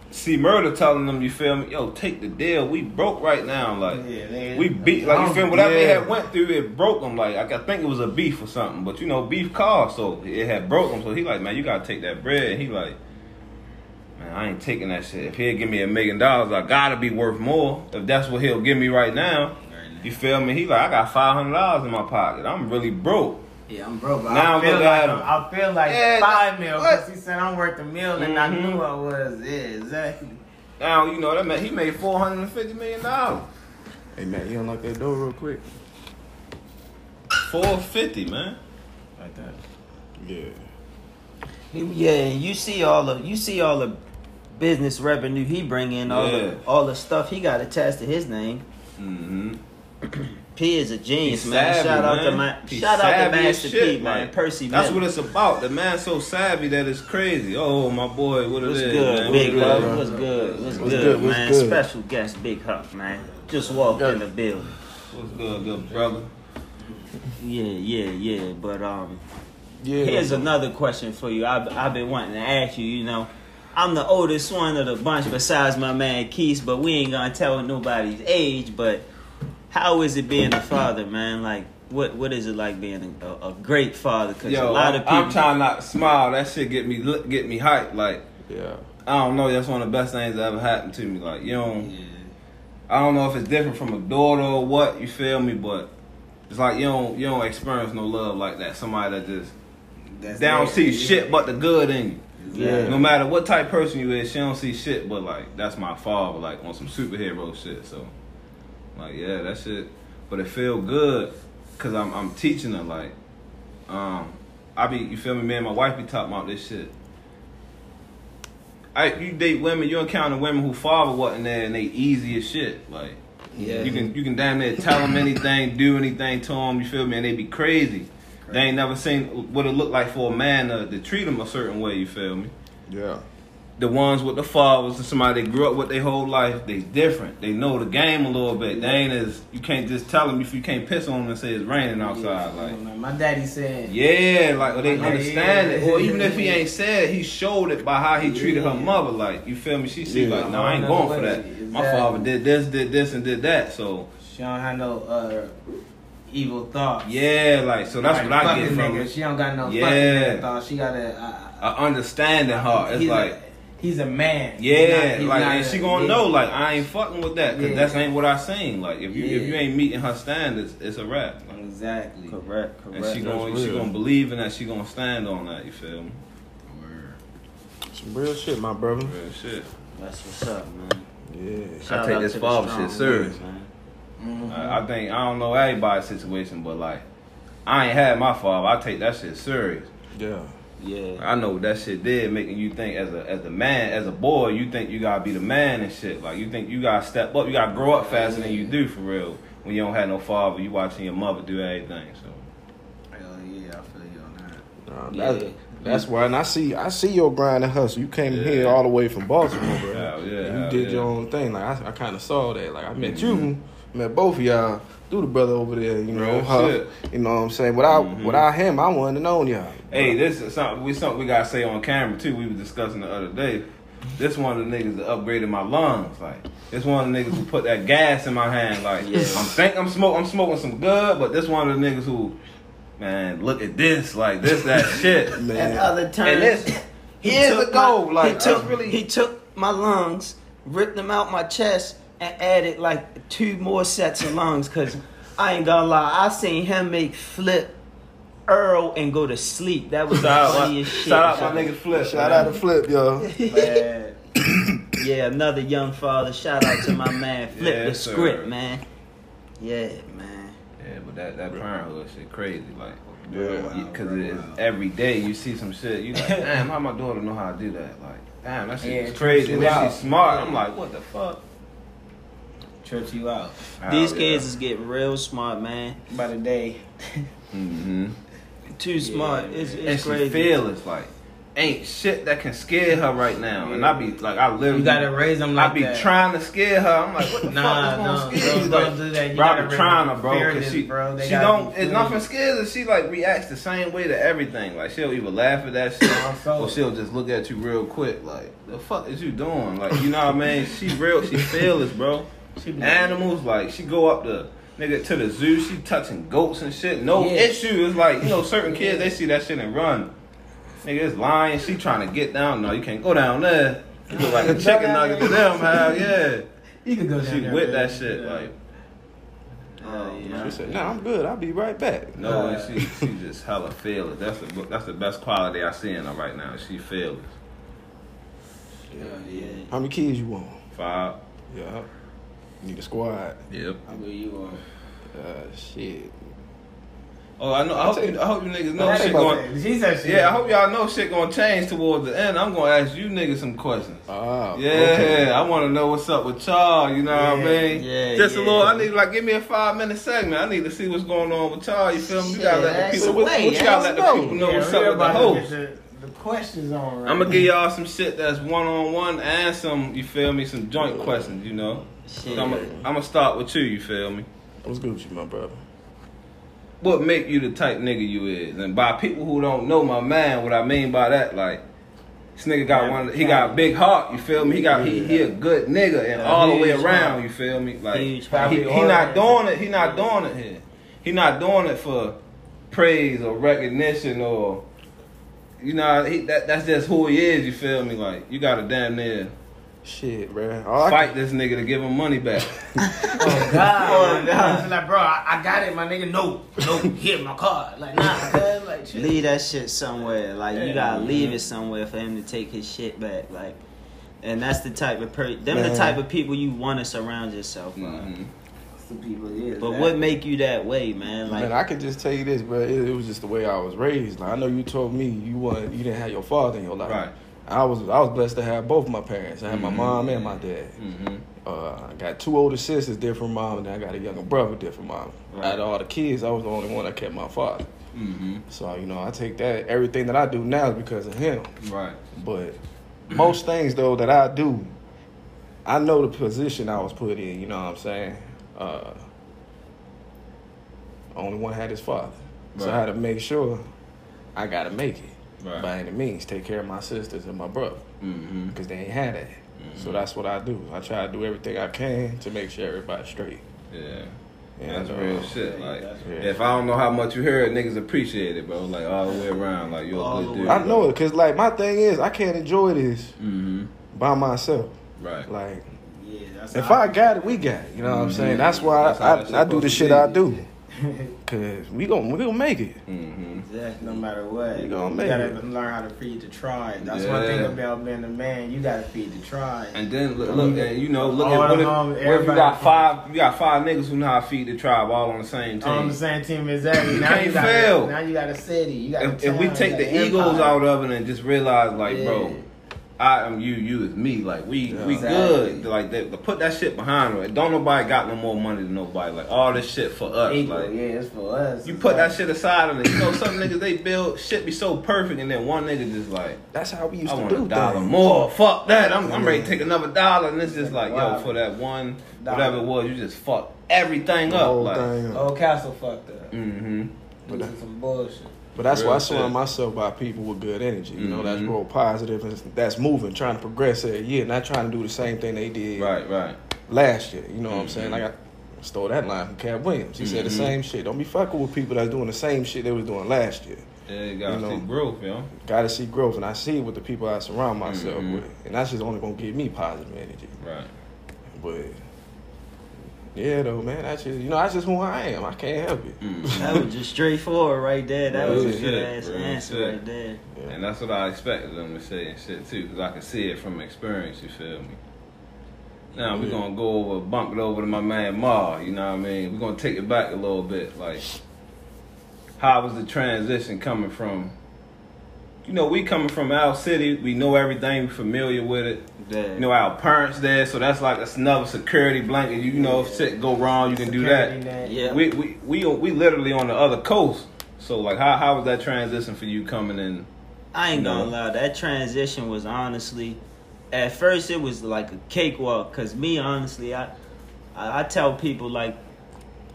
C-Murder telling them, you feel me? Yo, take the deal. We broke right now. Like Yeah, they- we beat like you feel me? Whatever they had went through, it broke them. Like I think it was a beef or something, but you know beef cost, so it had broke them. So he like, man, you gotta take that bread. And he like, man, I ain't taking that shit. If he'll give me a million dollars, I gotta be worth more. If that's what he'll give me right now, you feel me? He like, I got five hundred dollars in my pocket. I'm really broke. Yeah, I'm broke. Now I feel look like at him. I feel like Yeah, five mil because he said I'm worth a mil, and I Mhm. knew I was. Yeah, exactly. Now you know that man. He made four hundred and fifty million dollars. Hey man, you unlock that door real quick. Four fifty, man. Like that. Yeah. Yeah, you see all the you see all the business revenue he bring in, all Yeah. the all the stuff he got attached to his name. Mm-hmm. (clears throat) P is a genius, He's man. savvy, shout out to my He's shout out to Master shit, P, man. like, Percy, That's man. what it's about. The man's so savvy that it's crazy. Oh my boy, what it What's is, good, man? Big What it What's good? What's, What's good, good? What's man? good? Special guest, Big Huck, man. Just walked Yeah. in the building. What's good, good brother? Yeah, yeah, yeah. But um, Yeah. here's another question for you. I've I've been wanting to ask you. You know, I'm the oldest one of the bunch besides my man Keith, but we ain't gonna tell nobody's age. But how is it being a father, man? Like, what what is it like being a, a great father? Because a lot I'm, of people. I'm trying not to smile. That shit get me lit- get me hyped. Like Yeah. I don't know. That's one of the best things that ever happened to me. Like you don't. Yeah. I don't know if it's different from a daughter or what. You feel me? But it's like you don't you don't experience no love like that. Somebody that just That's they don't it. see Yeah. shit but the good in you. Yeah. No matter what type person you is, she don't see shit but like that's my father, like on some superhero shit. So like yeah, that shit. But it feel good cause I'm I'm teaching her like, um, I be you feel me? Me and my wife be talking about this shit. I you date women, you encounter women who father wasn't there and they easy as shit. Like Yeah. you can you can damn near tell them anything, do anything to them. You feel me? And they be crazy. They ain't never seen what it look like for a man to, to treat them a certain way. You feel me? Yeah. The ones with the fathers, and somebody that grew up with their whole life, they different. They know the game a little bit. They ain't as you can't just tell them if you can't piss on them and say it's raining outside. Like my daddy said, yeah, like or they Yeah, understand it. yeah. Or even if he ain't said, he showed it by how he treated her mother. Like you feel me? She see Yeah. like no, I ain't Another going for way. that. My father did this, did this, and did that. So she don't have no uh, evil thoughts. yeah, like so that's Like, what I fucking get from nigga. it. She don't got no Yeah. fucking thoughts. She got a. Uh, A understanding heart. It's like. a, he's a man. Yeah, He's not- he's like and a- she gonna yeah. know, like I ain't fucking with that, cause Yeah. that's ain't what I seen. Like if you if you ain't meeting her standards, it's a wrap. Like, Exactly. Correct, correct. and she gonna That's she gonna believe in that. She gonna stand on that. You feel me? Some real shit, my brother. Real shit. That's what's up, man. Yeah. Shout take this father shit serious. men, man. Mhm. I, I think I don't know everybody's situation, but like I ain't had my father. I take that shit serious. Yeah. Yeah. I know what that shit did, making you think as a as a man, as a boy, you think you gotta be the man and shit. Like you think you gotta step up, you gotta grow up faster than you do for real. When you don't have no father, you watching your mother do everything. So Hell yeah, I feel you on that. Nah, Yeah. that's, that's why, and I see, I see your grind and hustle. You came Yeah. here all the way from Baltimore, bro. Hell yeah, you did yeah. your own thing. Like I, I kind of saw that. Like I met Mhm. you, met both of y'all through the brother over there. You know, Real You know what I'm saying? Without, Mhm. without him, I wouldn't have known y'all. Hey, this is something we something we gotta say on camera too. We were discussing the other day. This one of the niggas that upgraded my lungs. Like this one of the niggas who put that gas in my hand. Like Yeah. I'm think I'm smoking I'm smoking some good, but this one of the niggas who, man, look at this, like this that (laughs) shit. And man. other times, And this (laughs) he years took ago, my, like he took really he took my lungs, ripped them out my chest, and added like two more sets of lungs. Cause I ain't gonna lie, I seen him make flip Earl and go to sleep. That was the shout out, my, funniest shit. shout out my nigga Flip. Shout out to Flip, yo. (laughs) Man, Yeah, another young father. Shout out to my man (laughs) Flip the Yes, sir. script, man. Yeah, man. Yeah, but that that parenthood shit crazy, like. Yeah. Because it's every day you see some shit, you like, (laughs) damn, how my daughter know how to do that? Like, damn, that shit Yeah, is crazy. trips And then she's smart. I'm like, what the fuck? Trips you out These Hell kids yeah. is getting real smart, man. by the day. Mhm. Too smart. It's, and it's she crazy. fearless. Like, ain't shit that can scare her right now. And I be like, I literally, You gotta raise them I be that. trying to scare her. I'm like, what the Nah, fuck is don't, gonna scare don't, you? don't do that. You bro, I gotta be raise trying them her, bro, because she, bro. She don't. It's nothing scares her. She like reacts the same way to everything. Like she'll either laugh at that shit, or she'll just look at you real quick. Like, the fuck is you doing? Like, you know what I mean? She real. She fearless, bro. She be Animals, like she go up the nigga to the zoo. She touching goats and shit. No Yeah. issue. It's like you know certain kids they see that shit and run. Nigga, it's lying. She trying to get down. No, you can't go down there. You look like a (laughs) chicken nugget to them. How yeah. You can go down She there, with man. that shit. Yeah. Like Oh, oh yeah. She said, "Nah, I'm good. I'll be right back." no, and she she just hella fearless. That's the that's the best quality I see in her right now. She fearless. Yeah, yeah. How many kids you want? Five. Yeah. Need a squad. Yep. I mean, you on. Uh, shit. Oh, I know. I hope, you, I hope you niggas know shit going. She said she. Yeah, I hope y'all know shit gonna change towards the end. I'm gonna ask you niggas some questions. Ah, Yeah, okay. I want to know what's up with y'all. You know what I mean? yeah, Just a little. I need like give me a five minute segment. I need to see what's going on with y'all. You feel me? You gotta let the people. away, What, you gotta let the people know Yeah, what's up with the about host. The, the questions on. Right I'm gonna give y'all some shit that's one on one and some. You feel me? Some joint questions. You know. Shit. I'm gonna start with you. You feel me? What's good with you, my brother? What make you the type nigga you is? And by people who don't know my man, what I mean by that, like. This nigga got one. He got a big heart. You feel me? He got he, he a good nigga and Yeah, all the way around. You feel me? Like Huge he, he not doing it. He not doing it here. He not doing it for praise or recognition or you know he, that that's just who he is. You feel me? Like you got a damn near Shit, bro. All I fight this nigga to give him money back. (laughs) Oh God! (laughs) oh, God. Like, bro, I, I got it, my nigga. No, no, hit my card. Like, nah, cuz, like, shit. Leave that shit somewhere. Like you gotta leave it somewhere for him to take his shit back. Like, and that's the type of per. Them Man. the type of people you want to surround yourself with. Mhm. to people. Yeah, But that- what make you that way, man? Like Man, I can just tell you this, bro. It, it was just the way I was raised. Like I know you told me you want you didn't have your father in your life. Right. I was I was blessed to have both my parents. I had my Mhm. mom and my dad. Mm-hmm. Uh, I got two older sisters, different mom, and then I got a younger brother, different mom. Right. Out of all the kids, I was the only one that kept my father. Mm-hmm. So you know, I take that everything that I do now is because of him. Right. But most things though that I do, I know the position I was put in. You know what I'm saying? Uh, only one had his father, so I had to make sure I got to make it Right. by any means. Take care of my sisters and my brother Mm-hmm. because they ain't had that. So that's what I do. I try to do everything I can to make sure everybody's straight. Yeah. And, That's real shit. Like, Yeah. if I don't know how much you heard, niggas appreciate it, bro. Like all the way around. Like you're All a good dude. I know it because like my thing is I can't enjoy this Mm-hmm. by myself. Right. Like Yeah, that's if how I got it, we got it. You know what I'm saying? That's why That's how that shit I, I, I do the shit to I be. do. (laughs) Cause we gon' we gonna make it. Mm-hmm. Exactly. No matter what, You gonna you gotta it. learn how to feed the tribe. That's one thing about being a man. You gotta feed the tribe. And then look, look and you know, look All at what the if, what if you got five, you got five niggas who know how to feed the tribe all on the same team. on the same team exactly. You now can't you got fail. now you got a city. You got a if, if we take the got egos empire. out of it and just realize, like, Yeah. bro, I am you, you is me. Like, we we Exactly. good. Like, they, to put that shit behind us. Don't nobody got no more money than nobody. Like, all this shit for us. Equal, Like, yeah, it's for us. you It's put that shit aside and you know some niggas they build shit be so perfect and then one nigga just like That's how we used I to want do a dollar things. more. Fuck that. I'm, I'm ready to take another dollar and it's just like yo Wow. for that one Dollar. whatever it was you just fucked everything The up. whole Like, thing. Old Castle fucked up. mm-hmm. But This is some bullshit. But that's why I surround myself by people with good energy. You know, that's Mhm. real positive and that's moving, trying to progress every year, not trying to do the same thing they did Right, right. last year. You know what I'm saying? Like I stole that line from Katt Williams. He said the Mhm. same shit. Don't be fucking with people that's doing the same shit they was doing last year. Yeah, you gotta You know. see growth, yo. Got to see growth, and I see it with the people I surround myself Mhm. with, and that's just only gonna give me positive energy. Right. But yeah, though, man, that's just you know that's just who I am. I can't help it. Mhm. (laughs) that was just straightforward right there. That was a good ass real answer shit. right there. Yeah. And that's what I expected them to say and shit too, because I can see it from experience. You feel me? Now we're gonna go over, bump it over to my man Ma. You know what I mean? We're gonna take it back a little bit. Like, how was the transition coming from? You know, we coming from our city. We know everything. We familiar with it. Yeah. You know, our parents there, so that's like that's another security blanket. You know, if shit go wrong, you can do that. Net. Yeah. We we we uh, we literally on the other coast. So like, how how was that transition for you coming in? I ain't gonna No. lie, that transition was honestly, at first it was like a cakewalk. Cause me, honestly, I, I, I tell people like,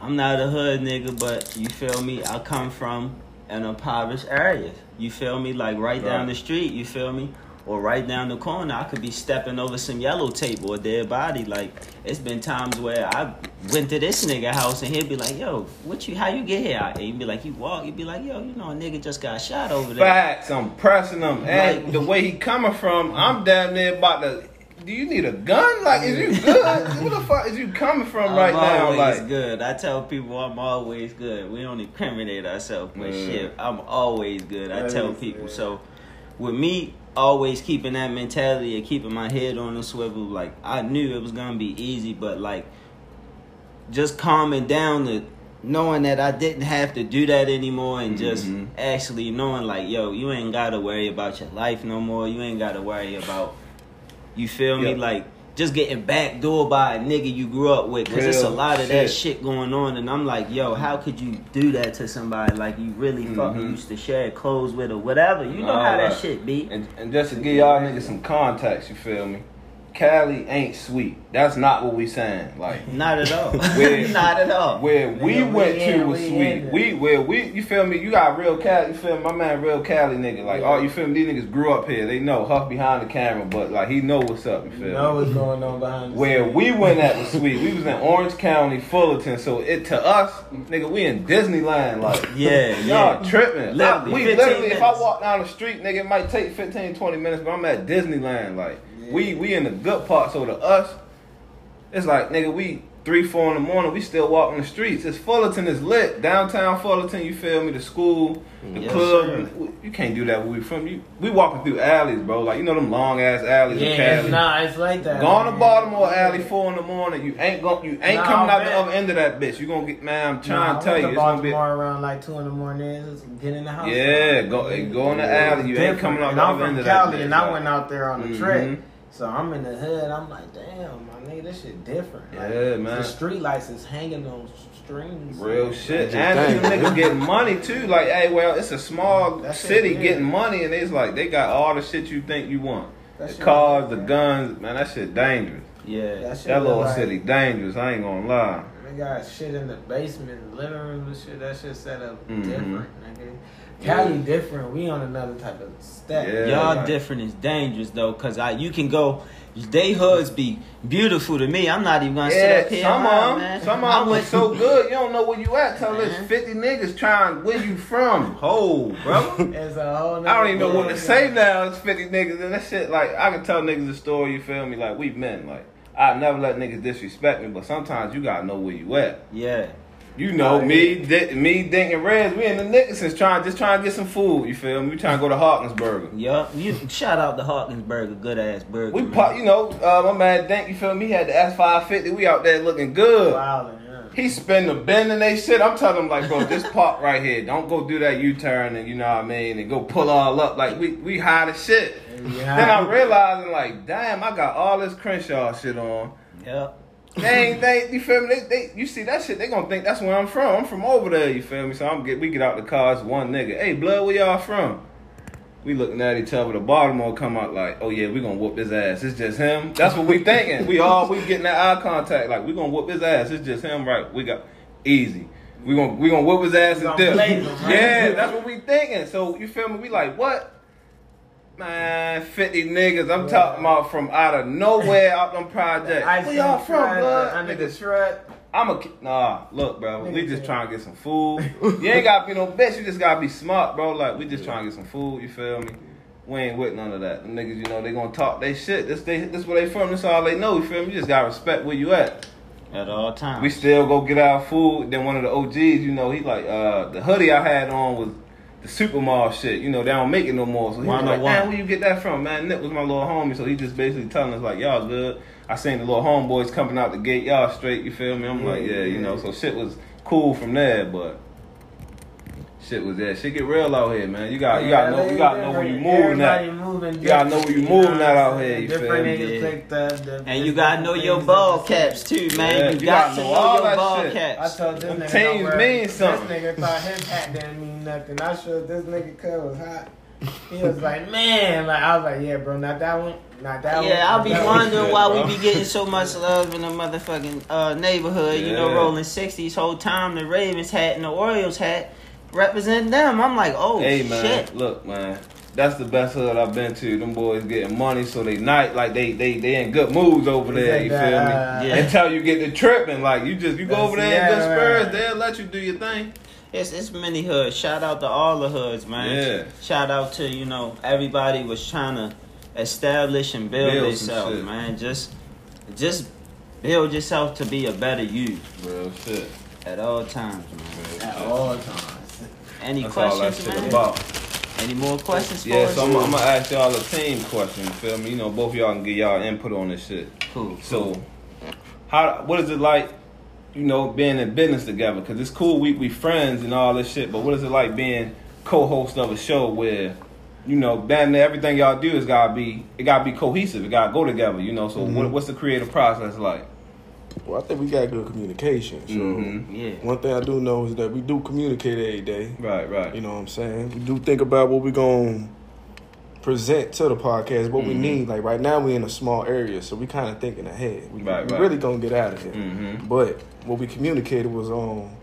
I'm not a hood nigga, but you feel me? I come from an impoverished area. You feel me? Like right down the street. You feel me? Or right down the corner, I could be stepping over some yellow tape or a dead body. Like it's been times where I went to this nigga house and he'd be like, "Yo, what you? How you get here?" And he'd be like, "You walk." He'd be like, "Yo, you know, a nigga just got shot over there." Facts, I'm pressing him, And Like- the way he coming from, I'm damn near about to. Do you need a gun? Like, is you good? Where the fuck is you coming from I'm right now? always Like, good. I tell people I'm always good. We don't incriminate ourselves, but Mm. shit, I'm always good. I That tell people. good. So with me always keeping that mentality and keeping my head on the swivel, like I knew it was gonna be easy, but like just calming down to knowing that I didn't have to do that anymore and just Mhm. actually knowing like, yo, you ain't gotta worry about your life no more. You ain't gotta worry about you feel me? Yep. Like just getting backdoored by a nigga you grew up with. Cause it's a lot of that shit. shit going on and I'm like, yo, how could you do that to somebody like you really fucking Mhm. used to share clothes with or whatever? You know All how right. that shit be. and, and just to give y'all niggas some context, you feel me? Cali ain't sweet. That's not what we saying. Like, (laughs) Not at all. Where- (laughs) Not at all. where we we went in, to was we sweet. in. We where we you feel me? You got real Cali. You feel me? My man, real Cali nigga. Like, Yeah. oh, you feel me? These niggas grew up here. They know Huff behind the camera, but like he know what's up. You feel You me? know what's going on behind the Where scenes. we went at was sweet. We was in Orange County, Fullerton. So it to us, nigga, we in Disneyland. Like, Yeah, (laughs) y'all yeah. tripping. Literally, I- we 15 literally, if I walk down the street, nigga, it might take 15, 20 minutes, but I'm at Disneyland. Like, we we in the good part. So to us, it's like, nigga, we three, four in the morning, we still walking the streets. It's Fullerton is lit. Downtown Fullerton, you feel me? The school, the Yes, club. sir. You can't do that where we from. You, we walking through alleys, bro. Like you know them long ass alleys in Yeah, Cali. it's not. It's like that. Going to. Baltimore Alley four in the morning. You ain't going. You ain't Nah, coming out the other end of that bitch. You gonna get man. I'm trying Nah, to tell you, went it's to gonna be. Baltimore around like two in the morning. Just get in the house. Yeah, go go in the alley. You ain't coming out the other end from of that Cali, bitch. and I went out there on the Mhm. trip. So I'm in the hood. I'm like, damn, my nigga, this shit different. Like, Yeah, man. The street lights is hanging on strings. Real shit. And dang. these niggas getting money too. Like, hey, well, it's a small That city weird. getting money, and it's like they got all the shit you think you want. That The shit cars, the weird. guns, man, that shit dangerous. Yeah. That, shit That little like- city dangerous. I ain't gonna lie. They got shit in the basement, living room and shit. That shit set up Mhm. different, nigga. Cali different. We on another type of step. Yeah. Y'all like- different is dangerous though, cause I you can go. They hoods be beautiful to me. I'm not even gonna sit Yeah, up here. some and lie, of man. them, some of them was went- so (laughs) good. You don't know where you at till there's Man. 50 niggas trying where you from. Ho, brother. (laughs) It's a whole. I don't even know what to say now. It's 50 niggas and that shit. Like, I can tell niggas a story, you feel me? Like, we men. Like, I never let niggas disrespect me, but sometimes you gotta know where you at. Yeah. You know, me, Di- me, Dink, and Reds, we in the Nickersons trying, just trying to get some food, you feel me? We trying to go to Hawkins Burger. Yup. You shout out to Hawkins Burger, good ass burger. We man. pop, you know, uh, my man Dink, you feel me? He had the S550, we out there looking good. Wildin', yeah. He spin the bend and they shit. I'm telling him like, bro, just (laughs) park right here. Don't go do that U-turn and you know what I mean, and go pull all up. Like we we high as shit. Yeah. Then I'm realizing like, damn, I got all this Crenshaw shit on. Yup. They ain't they you feel me? They, they you see that shit, they gonna think that's where I'm from. I'm from over there, you feel me? So I'm get we get out the car, it's one nigga. Hey blood, where y'all from? We looking at each other, the Baltimore come out like, oh yeah, we gonna whoop his ass. It's just him. That's what we (laughs) thinking. We all we getting that eye contact, like we gonna whoop his ass. It's just him, right? We got easy. We gonna we gonna whoop his ass and dip. right? Yeah, that's what we thinking. So you feel me? We like what? Man, 50 niggas. I'm talking about from out of nowhere out them projects. Ice Where y'all cream from, truck, blood? Under the Niggas, truck. I'm a ki- nah. Look, bro, we just said- trying to get some food. (laughs) you ain't gotta be no bitch. You just gotta be smart, bro. Like we just trying to get some food. You feel me? We ain't with none of that. Them niggas, you know, they gonna talk they shit. This they this where they from. This all they know. You feel me? You just gotta respect where you at. At all times. We still go get our food. Then one of the OGs, you know, he like uh the hoodie I had on was the supermall shit. You know, they don't make it no more. So he was like, 101. man, where you get that from? Man, Nick was my little homie, so he just basically telling us like, y'all good. I seen the little homeboys coming out the gate, y'all straight. You feel me? I'm like, yeah, you know. So shit was cool from there, but. Shit was there. Shit get real out here, man. You got, you got to know, you got to know where you moving Everybody at. moving You gotta know where you moving know at out here, you Different feel me? niggas Yeah. picked up. the- and you gotta know your ball at the same- caps too, man. Yeah, you, you got gotta know know all your that ball shit. I caps. told this Them nigga teams don't wear- mean this something. nigga thought his hat didn't mean nothing. I showed this nigga cut was hot. He was like, man, like I was like, yeah, bro, not that one, not that one. Yeah, I'll be that wondering shit, why bro. we be getting so much love in the motherfucking uh, neighborhood. You know, rolling sixties whole time. The Ravens hat and the Orioles hat represent them. I'm like, oh Hey man, shit. look man, that's the best hood I've been to. Them boys getting money, so they night like they they they in good moods over there. said You that, feel uh, me? Yeah. Until you get the tripping, like you just you go That's- over there in good yeah, spirits, right. they'll let you do your thing. It's it's many hoods. Shout out to all the hoods, man. Yeah. Shout out to you know everybody was trying to establish and build, Build themselves, man. Just just build yourself to be a better you Real shit. at all times, man. At all times. Any That's all that questions, shit man? about. Any more questions? Yeah, for so us? I'm, I'm gonna ask y'all a team question. You feel me? You know, both of y'all can get y'all input on this shit. cool. So, how what is it like? You know, being in business together? Because it's cool, we we friends and all this shit. But what is it like being co-host of a show where, you know, damn near everything y'all do is gotta be it gotta be cohesive. It gotta go together. You know. So what, what's the creative process like? Well, I think we got good communication. So Mhm. Yeah. one thing I do know is that we do communicate every day. Right, right. You know what I'm saying? We do think about what we're going to present to the podcast, what we Mhm. need. Like right now, we're in a small area, so we kind of thinking ahead. We, Right, we right. really going to get out of here. Mm-hmm. But what we communicated was on,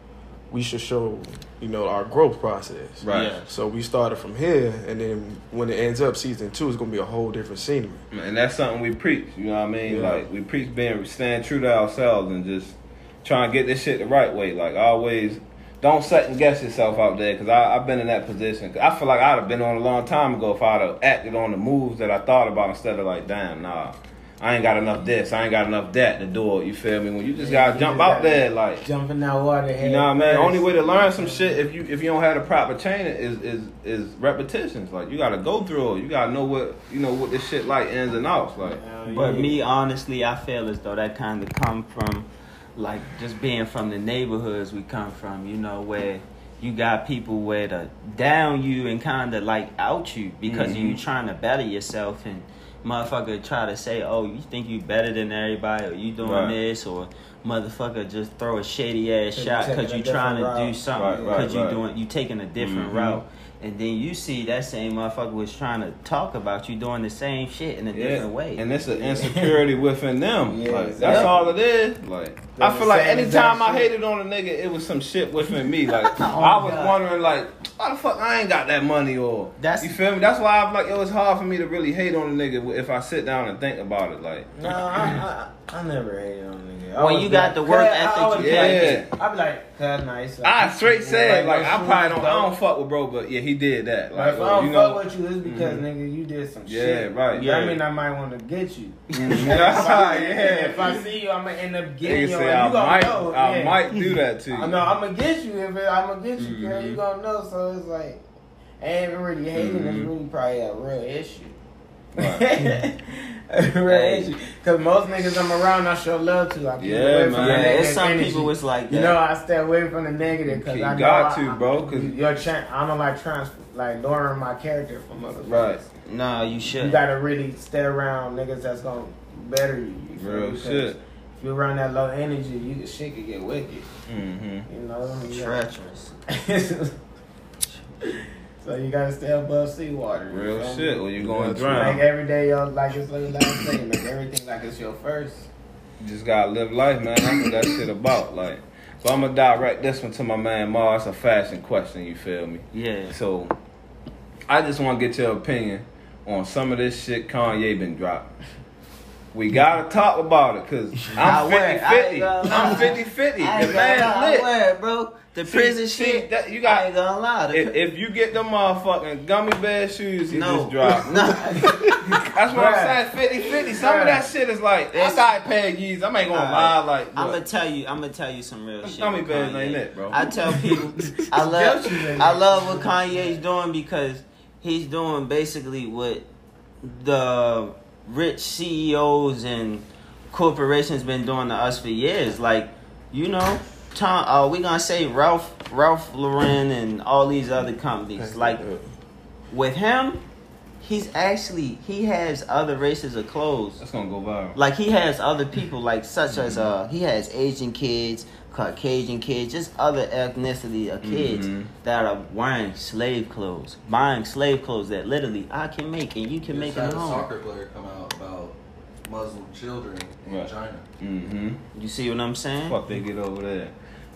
we should show, you know, our growth process. Right. Yeah. So we started from here, and then when it ends up season two, it's going to be a whole different scenery. And that's something we preach. You know what I mean? Yeah. Like we preach being staying true to ourselves and just trying to get this shit the right way. Like always, don't second guess yourself out there because I've been in that position. I feel like I'd have been on a long time ago if I'd have acted on the moves that I thought about instead of like, damn, nah. I ain't got enough this, I ain't got enough that to do it. You feel me? When you just gotta you jump just out gotta there, like Jump in that water. you know what I mean. Only way to learn some shit if you if you don't have the proper training is is is repetitions. Like you gotta go through it. You gotta know what you know what this shit like ins and outs. Like But me, honestly, I feel as though that kind of come from, like, just being from the neighborhoods we come from. You know, where you got people where to down you and kind of like out you because you Mhm. trying to better yourself and motherfucker try to say, oh, you think you better than everybody or you doing Right. this or motherfucker just throw a shady ass Cause shot because a you trying to different do route. something Right, right, because you right. doing you taking a different Mhm. route. And then you see that same motherfucker was trying to talk about you doing the same shit in a different way. And it's an insecurity within them. (laughs) Yeah, like that's exactly. all it is. Like I feel like anytime I hated on a nigga, it was some shit within me. Like (laughs) Oh, I was God. wondering like, why the fuck I ain't got that money or That's- you feel me? That's why I'm like it was hard for me to really hate on a nigga if I sit down and think about it. Like No, I, I, I never hated on a nigga. I When you got like, the work "Cuz," I ethic, always you be like, got I be like, cuz nice. I straight said like I no probably don't though. I don't fuck with bro, but yeah he did that. Like, Like if I don't you know. fuck with you, it's because Mhm. nigga you did some Yeah, shit. Yeah, right. Yeah, I mean I might want to get you. (laughs) Yeah. if I see you, I'm gonna end up getting you. Say and I you gonna might know. I yeah. might do that to you. I know I'm gonna get you if it, I'm gonna get you, girl. Mhm. You gonna know. So it's like, I ain't really hating. It's Mhm. really probably a real issue. Right. (laughs) a real issue. Cause most niggas I'm around, I show love to. I keep Yeah, away from man. yeah, it's some energy. people it's like that. You know, I stay away from the negative because I know got I- to, I- bro, 'cause- your chan I don't like trans like lowering my character from other Right. Nah, you should. You gotta really stay around niggas that's gonna better you. you feel Real me? 'Cause shit. If you're around that low energy, you shit could get wicked. Mm-hmm. You know, you treacherous. gotta- (laughs) so you gotta stay above seawater. you Real feel me? shit. Or you going to That's drown? Make every day your like it's your last day. Make everything like it's your first. You just gotta live life, man. That's what that shit about. Like, so I'm gonna direct this one to my man Mar. It's a fashion question. You feel me? Yeah. So, I just want to get your opinion on some of this shit Kanye been dropping. We gotta talk about it, cause (laughs) I I'm wear 50 I 50. ain't gonna I'm lie. 50 50. The ain't gonna lie, man lit. wear it, bro. The See- prison see, shit. that- you got- I ain't gonna lie. If, if you get them motherfucking gummy bear shoes he no, just dropped, (laughs) no. that's what I'm saying. 50 50. Some of that shit is like, I It's- got a pair of. I ain't gonna Alright. lie, like, I'm gonna tell you. I'm gonna tell you some real shit. gummy bears ain't it, bro. I tell (laughs) people, I love, I love what Kanye's doing because he's doing basically what the rich CEOs and corporations been doing to us for years. Like, you know, Tom. Uh, we gonna say Ralph, Ralph Lauren, and all these other companies. Like, with him, he's actually he has other races of clothes. That's gonna go viral. Like he has other people, like such as uh, he has Asian kids, Caucasian kids, just other ethnicity of kids Mhm. that are wearing slave clothes, buying slave clothes that literally I can make and you can make Just it had a home. soccer player come out about Muslim children in Right. China. Mm-hmm. You see what I'm saying? Fuck they get over there.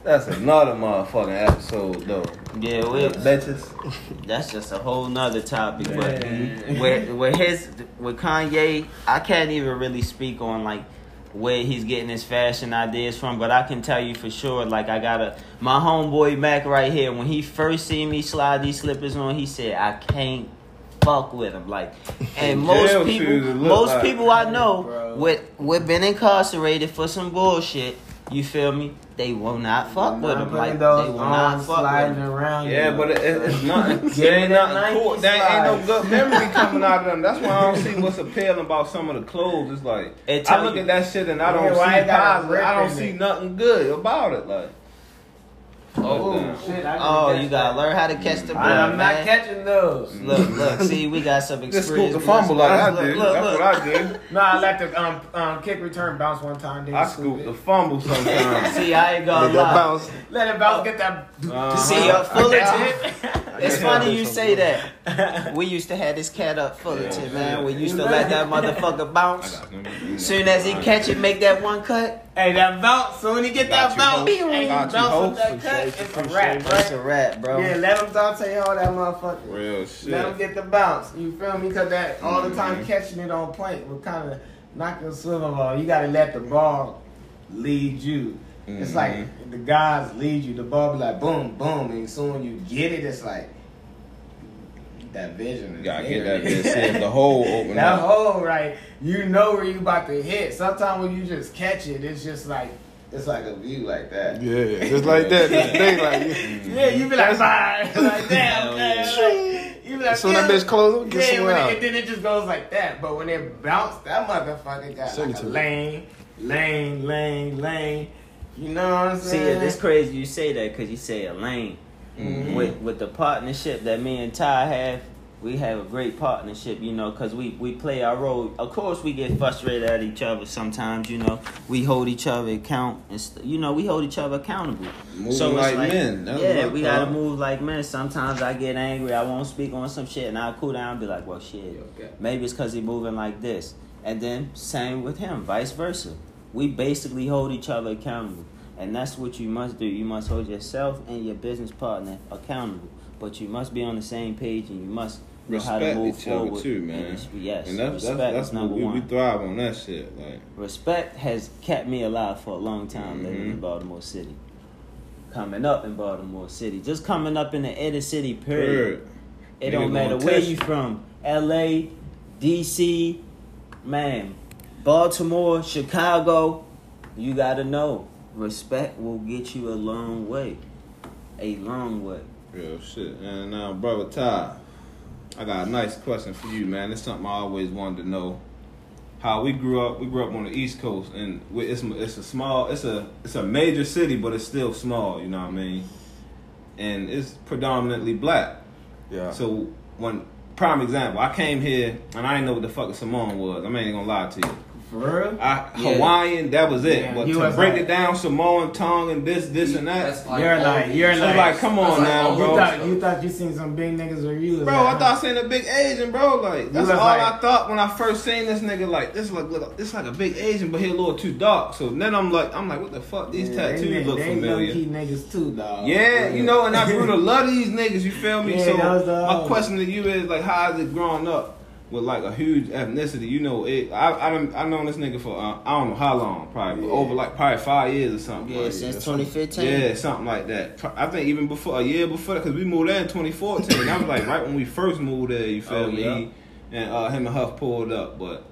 That's another motherfucking episode though. Yeah, we, Bitches. (laughs) that's just a whole nother topic. But Man. with with his with Kanye, I can't even really speak on like where he's getting his fashion ideas from, but I can tell you for sure. Like I got a my homeboy Mac right here. When he first seen me slide these slippers on, he said I can't fuck with him. Like, (laughs) and most people, most like- people I know Bro. with with been incarcerated for some bullshit. You feel me? They will not fuck with him. Putting Like they will not fuck with sliding him. around. Yeah, you but it, it- it's (laughs) nothing. Give There me ain't that nothing cool. Nike There ain't no good memory coming out of them. That's why I don't see (laughs) what's appealing about some of the clothes. It's like It I look you- at that shit and I don't why see it got a positive. rip I don't see nothing good about it. Like, Oh, shit! I Oh, you gotta that. learn how to catch the ball. I, I'm not man. catching those. (laughs) Look, look, see, we got some just experience. scoop the fumble like I Look, do. look, That's look. what I do. (laughs) No, I let the um, um kick return bounce one time. Then I scoop scoop the fumble sometimes. (laughs) See, I ain't gonna Let that lie. bounce. Let it bounce. Get that. Uh-huh. See, uh, Fullerton. It's funny you say something. that. We used to have this cat up Fullerton, Yeah. man. We used to let that motherfucker bounce. Soon as he catch it, make that one cut. Hey, that bounce. Soon he get that bounce. Hey, bounce with that cut. It's a wrap, That's a right? wrap, bro. Yeah, let them him Dante all that motherfucker. Real shit. Let him get the bounce. You feel me? Because that all the time Mhm. catching it on point will kind of knock your swivel off. You got to let the ball lead you. It's Mhm. like the guys lead you. The ball be like boom, boom, and soon when you get it, it's like that vision. You is gotta there. get that bitch. (laughs) See if the hole open That up. hole, right? You know where you about to hit. Sometimes when you just catch it, it's just like it's like a view like that. Yeah, just like that. Just think like (laughs) Yeah, you be like, bye, (laughs) like damn, Hell man. You be like, So when that yeah. bitch close, get Yeah, somewhere when out. it, and then it just goes like that. But when it bounced, that motherfucker got Send like a lane, lane, lane, lane. You know what I'm See, saying? it's crazy you say that because you say a lane. Mhm. With with the partnership that me and Ty have, we have a great partnership, you know, because we, we play our role. Of course, we get frustrated at each other sometimes, you know. We hold each other account, and st- you know, we hold each other accountable. Moving it's like men. That's yeah, we I gotta move like men. Sometimes I get angry, I won't speak on some shit, and I'll cool down and be like, well, shit. Okay. Maybe it's because he moving like this. And then same with him, vice versa. We basically hold each other accountable. And that's what you must do. You must hold yourself and your business partner accountable. But you must be on the same page and you must know how to Respect move each forward. other too, man. it's- yes, And that's respect that's, that's is number we, one. we thrive on that shit. Like Respect has kept me alive for a long time living in Mhm. Baltimore City. Coming up in Baltimore City. Just coming up in the inner city, period. It Nigga don't matter where you. from. LA, DC, man, Baltimore, Chicago, you gotta know. Respect will get you a long way. A long way. Real shit. And now, brother Ty, I got a nice question for you, man. It's something I always wanted to know. How we grew up, we grew up on the East Coast, and we- it's it's a small, it's a it's a major city, but it's still small. You know what I mean? And it's predominantly black. Yeah. So when prime example, I came here and I didn't know what the fuck a Samoan was. I'm ain't even gonna lie to you. For real? I, Yeah. Hawaiian, that was it. Yeah, but you to was break like- it down, Samoan tongue and this, this, and that. That's like You're like- you're I'm like- like, come on like now, all You bro. thought you thought you seen some big niggas or you was Bro, like, I thought I seen a big Asian, bro. Like that's was all like- I thought when I first seen this nigga. Like this look, look this like a big Asian, but he a little too dark. So then I'm like, I'm like, what the fuck? These Yeah, tattoos they, look they familiar. Key niggas too, dog. Yeah, you know, and I grew to (laughs) love these niggas. You feel me? Yeah, so that was the- my uh, question to you is like, how is it growing up with like a huge ethnicity? You know, it. I I done, I known this nigga for uh, I don't know how long, probably Yeah. over like probably five years or something. Yeah, like, since 2015. Yeah, something like that. I think even before a year before that, because we moved there in 2014. I was like right when we first moved there. You (laughs) feel Oh, me? yeah. And uh, him and Huff pulled up, but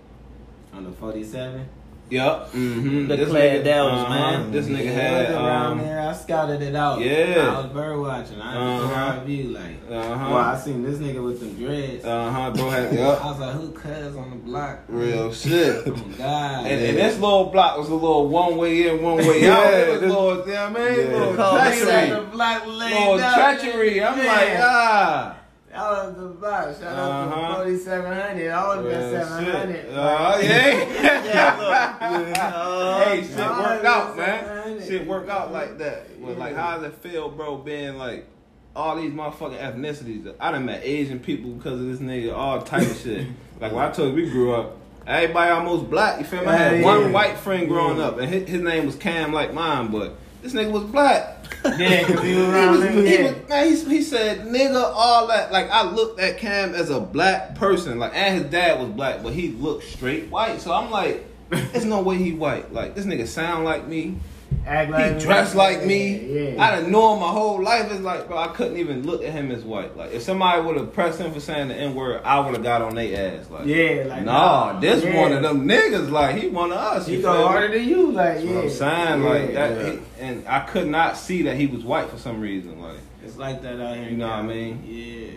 On the 47. Yup. Mm-hmm. The Claire Dells, man. This nigga Yeah, had around um, there. I scouted it out. Yeah. I was bird watching. I had Uh-huh. uh view like. uh-huh. Well, I seen this nigga with them dreads. Uh-huh, bro had (laughs) I was like, who cuz on the block? Real shit. (laughs) Oh God. And, and this little block was a little one way in, one way (laughs) out. Yeah, it was this- little, you know what I mean? Yeah. Little treachery. the block laid Little out. treachery. I'm Yeah. like, ah. That was the block. Shout out Uh-huh. to 4700. I would have been Real 700. shit. Uh, yeah. (laughs) Yeah, hey, shit Oh, worked out, man. 700. Shit worked out like that. But like, how does it feel, bro, being like all these motherfucking ethnicities? I done met Asian people because of this nigga, all type of shit. (laughs) Like when I told you we grew up, everybody almost black. You feel me? I had Yeah, one yeah. white friend growing Yeah. up, and his, his name was Cam, like mine, but this nigga was black. Yeah, because he was He around was, he, was, man, he, he said nigga all that. Like I looked at Cam as a black person, like and his dad was black, but he looked straight white. So I'm like, there's no way he white. Like this nigga sound like me. Act like He dressed like me. Yeah, yeah. I done know him my whole life. It's like, bro, I couldn't even look at him as white. Like if somebody would have pressed him for saying the N word, I would have got on their ass. Like, Yeah, like nah, this yeah. one of them niggas. Like he one of us. He you go harder than you, like That's yeah. what I'm saying, like that, yeah. he- and I could not see that he was white for some reason, like. It's like that out here. You know what I mean? Yeah.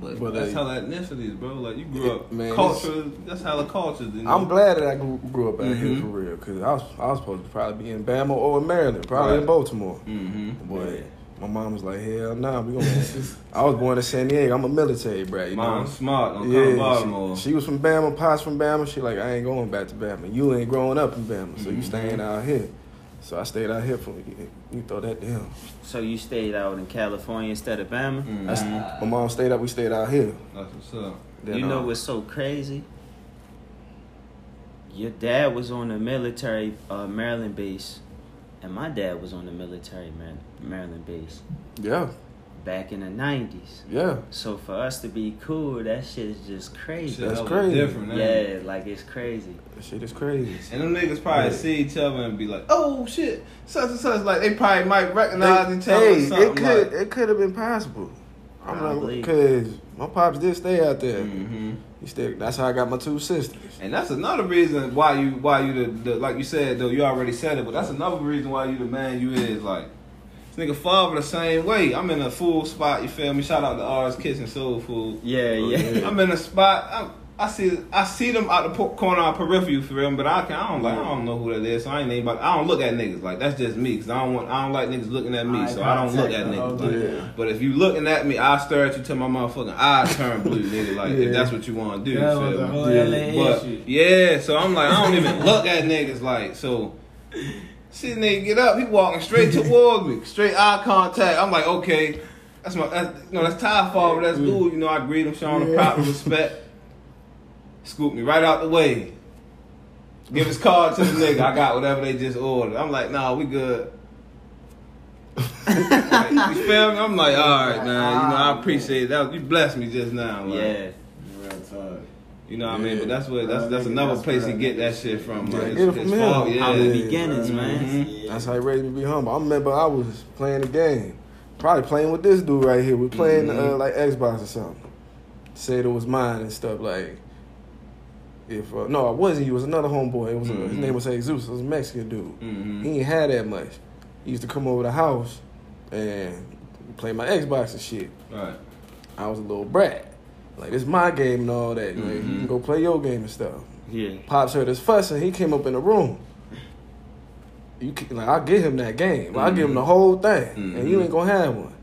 But, But, that's uh, how ethnicities, bro. Like you grew up, Man, culture. That's how the culture. You know? I'm glad that I grew, grew up out here Mhm. for real, cause I was I was supposed to probably be in Bama or in Maryland, probably in Baltimore. Mm-hmm. But my mom was like, hell nah, we gonna. (laughs) I was born in San Diego. I'm a military brat, you Mom know. smart. Don't Yeah, Baltimore. she, she was from Bama, pops from Bama. She like, I ain't going back to Bama. You ain't growing up in Bama, so you Mhm. staying out here. So I stayed out here for you throw that down. So you stayed out in California instead of Bama? Mhm. That's, my mom stayed up. We stayed out here. That's what's up. Then, you know uh, what's so crazy? Your dad was on the military uh, Maryland base, and my dad was on the military Mar- Maryland base Yeah, back in the nineties. yeah. So for us to be cool, that shit is just crazy. That's hella crazy. Different, man. Yeah, like it's crazy. That shit is crazy. And them niggas probably Yeah. see each other and be like, "Oh shit, such and such." Like they probably might recognize They- each other. hey, or something it could like, it could have been possible. I'm I like, believe. because my pops did stay out there. Mm-hmm. He stayed. That's how I got my two sisters. And that's another reason why you why you the, the like you said though you already said it, but that's another reason why you the man you is like. This nigga father the same way. I'm in a full spot. You feel me? Shout out to R's Kitchen Soul Food. Oh, yeah, yeah. I'm in a spot. I'm, I see I see them out the po- corner of periphery, you feel me? But I can I don't like I don't know who that is, so I ain't even about, I don't look at niggas like that's just me, cause I don't want I don't like niggas looking at me, Eye so I don't look at niggas. okay. Like, but if you looking at me, I stare at you till my motherfucking eyes turn blue, nigga. Like Yeah. if that's what you want to do, That was a whole Yeah. LA But issue. yeah, so I'm like, I don't even look at niggas like so. See the nigga get up, he walking straight (laughs) towards me, straight eye contact. I'm like, okay, that's my, that's, you know, that's Ty father, that's cool. You know, I greet him, show him the proper respect. Scoop me right out the way. Give his card to the (laughs) nigga. I got whatever they just ordered. I'm like, nah, we good. Like, you feel me? I'm like, all right, man. You know, I (laughs) ah, appreciate that. You blessed me just now. Like, Yeah. Real talk. You know what I mean? But that's where that's that's nigga, another that's place where to get get that shit from. Yeah, Like, get it it's, from it's him. fault, yeah. Humble Yeah. beginnings, man. Mhm. That's how he raised me to be humble. I remember I was playing the game, probably playing with this dude right here. We playing Mhm. uh, like Xbox or something. Said it was mine and stuff like. If uh, no, it wasn't. He was another homeboy. It was uh, his Mhm. name was Jesus. It was a Mexican dude. Mhm. He ain't had that much. He used to come over the house and play my Xbox and shit. Right. I was a little brat. Like it's my game and all that. Like, you can go play your game and stuff. Yeah. Pops heard us fussing. He came up in the room. You can, like I'll give him that game. I'll give him the mm-hmm. whole thing, and you ain't mm-hmm. gonna have one.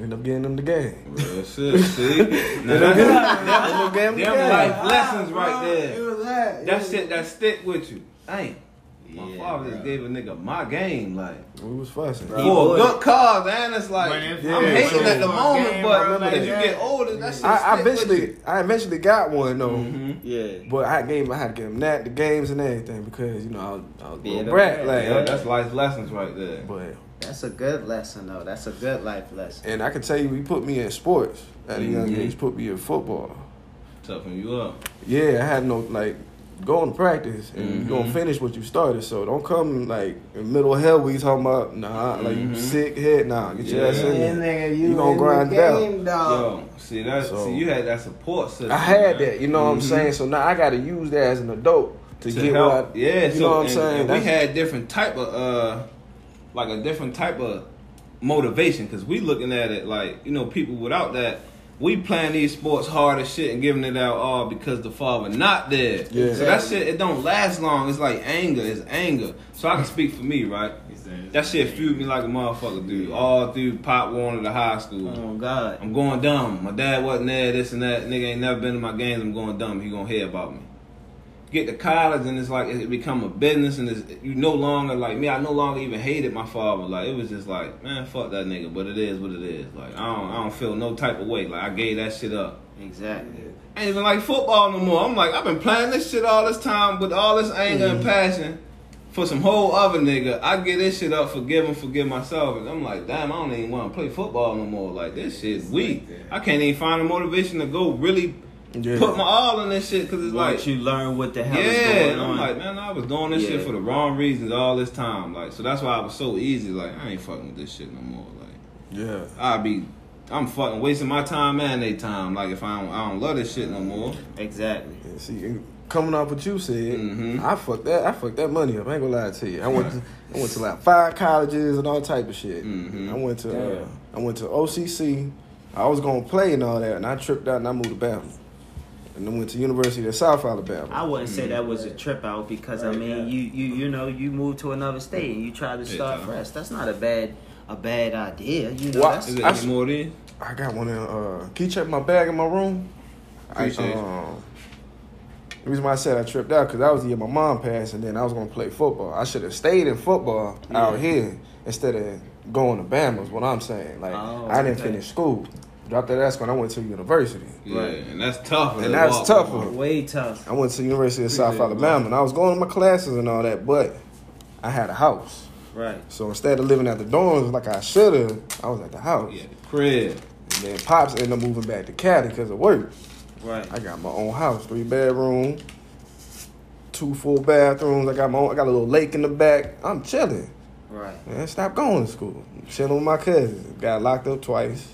End up getting them the game. Real shit. See? (laughs) Now End up that's, getting- that's, end up getting him them the game. life lessons right there. that. That shit that stick with you. Dang. My Yeah, father just gave a nigga my game, like We was fussing. Bro. for would. a good cause, and it's like When it- I'm yeah, hating so- at the moment, Game, but bro, like as you that. get older, that shit I, I stick with eventually, I eventually got one though. you. Mhm. Yeah. But I gave, I had to give him that, the games and everything because you know I was, I was a Yeah, little the brat, brat, like. Yeah, that's life lessons right there. But That's a good lesson, though. That's a good life lesson. and I can tell you, he put me in sports at a young Mhm. age. Put me in football. Toughen you up. Yeah, I had no like going to practice and you gonna Mhm. finish what you started. So don't come like in middle of hell we talking about nah like you Mhm. sick head nah get your ass Yeah. in Yeah, there. nigga, you, You gonna in grind the it out. game, dog. Yo, see that? So- see, you had that support system. I had man. that, you know what I'm Mhm. saying. So now I got to use that as an adult to, to get help. what I, yeah, you so know what I'm and- saying. and we had different type of uh, like a different type of motivation because we looking at it like you know people without that. We playing these sports hard as shit and giving it out all because the father not there. Yeah. So that shit it don't last long. It's like anger. It's anger. So I can speak for me, right? That shit fueled me like a motherfucker, dude. All through Pop Warner to high school. Oh, God. I'm going dumb. My dad wasn't there, this and that. Nigga ain't never been to my games. I'm going dumb. He gonna hear about me. Get to college and it's like it become a business and it's, you no longer like me. I no longer even hated my father. Like it was just like man, fuck that nigga. But it is what it is. Like I don't, I don't feel no type of way. Like I gave that shit up. Exactly. ain't even like football no more. I'm like, I've been playing this shit all this time with all this anger Mm-hmm. and passion for some whole other nigga. I get this shit up, forgive and forgive myself. And I'm like, damn, I don't even want to play football no more. Like, this shit's weak. I can't even find the motivation to go really Yeah. put my all in this shit because it's Once like, you learn what the hell yeah. is going And I'm on. like, man, I was doing this shit for the wrong reasons all this time. Like, so that's why I was so easy. Like, I ain't fucking with this shit no more. Like, yeah. I be. I'm fucking wasting my time and their time. Like if I don't, I don't love this shit no more. exactly. Yeah, See, coming off what you said, Mhm. I fucked that. I fucked that money up. I ain't gonna lie to you. I went to, I went to like five colleges and all type of shit. Mhm. I went to uh, I went to OCC. I was gonna play and all that, and I tripped out and I moved to Bama. And then went to University of South Alabama. I wouldn't say that was a trip out because I mean yeah. you you you know you moved to another state and you try to start Tom. fresh. That's not a bad a bad idea. You know Why- that's Is it I more than? I got one in. Uh, can you check my bag in my room? Appreciate you. um, The reason why I said I tripped out because that was the year my mom passed, and then I was gonna play football. I should have stayed in football out here instead of going to Bama. Is what I'm saying. Like Oh, I didn't okay. finish school. Dropped that ass when I went to university. Yeah, Right. and that's tough. And that's tougher. way tough. I went to University of South Appreciate it, Alabama, and I was going to my classes and all that, but I had a house. Right. So instead of living at the dorms like I should have, I was at the house. Yeah, the crib. And then pops ended up moving back to Cali because of work. Right. I got my own house, three bedroom, two full bathrooms. I got my own, I got a little lake in the back. I'm chilling. Right. Man, stop going to school. Chilling with my cousins. Got locked up twice.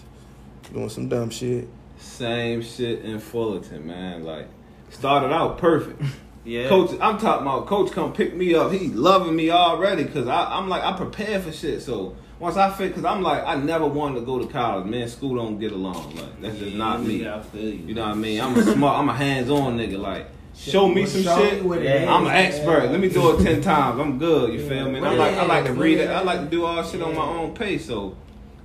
Doing some dumb shit. Same shit in Fullerton, man. Like started out perfect. (laughs) Yeah. Coach, I'm talking about coach come pick me up. He loving me already because I'm like I prepare for shit. So once I fit, because I'm like I never wanted to go to college. Man, school don't get along. Like that's just not me. Yeah, I feel you. You know what I mean? I'm a smart. I'm a hands-on nigga. Like show me some Show shit. me what it I'm an is. expert. Let me do it ten times. I'm good. You feel me? And I like I like to read it. I like to do all shit on my own pace. So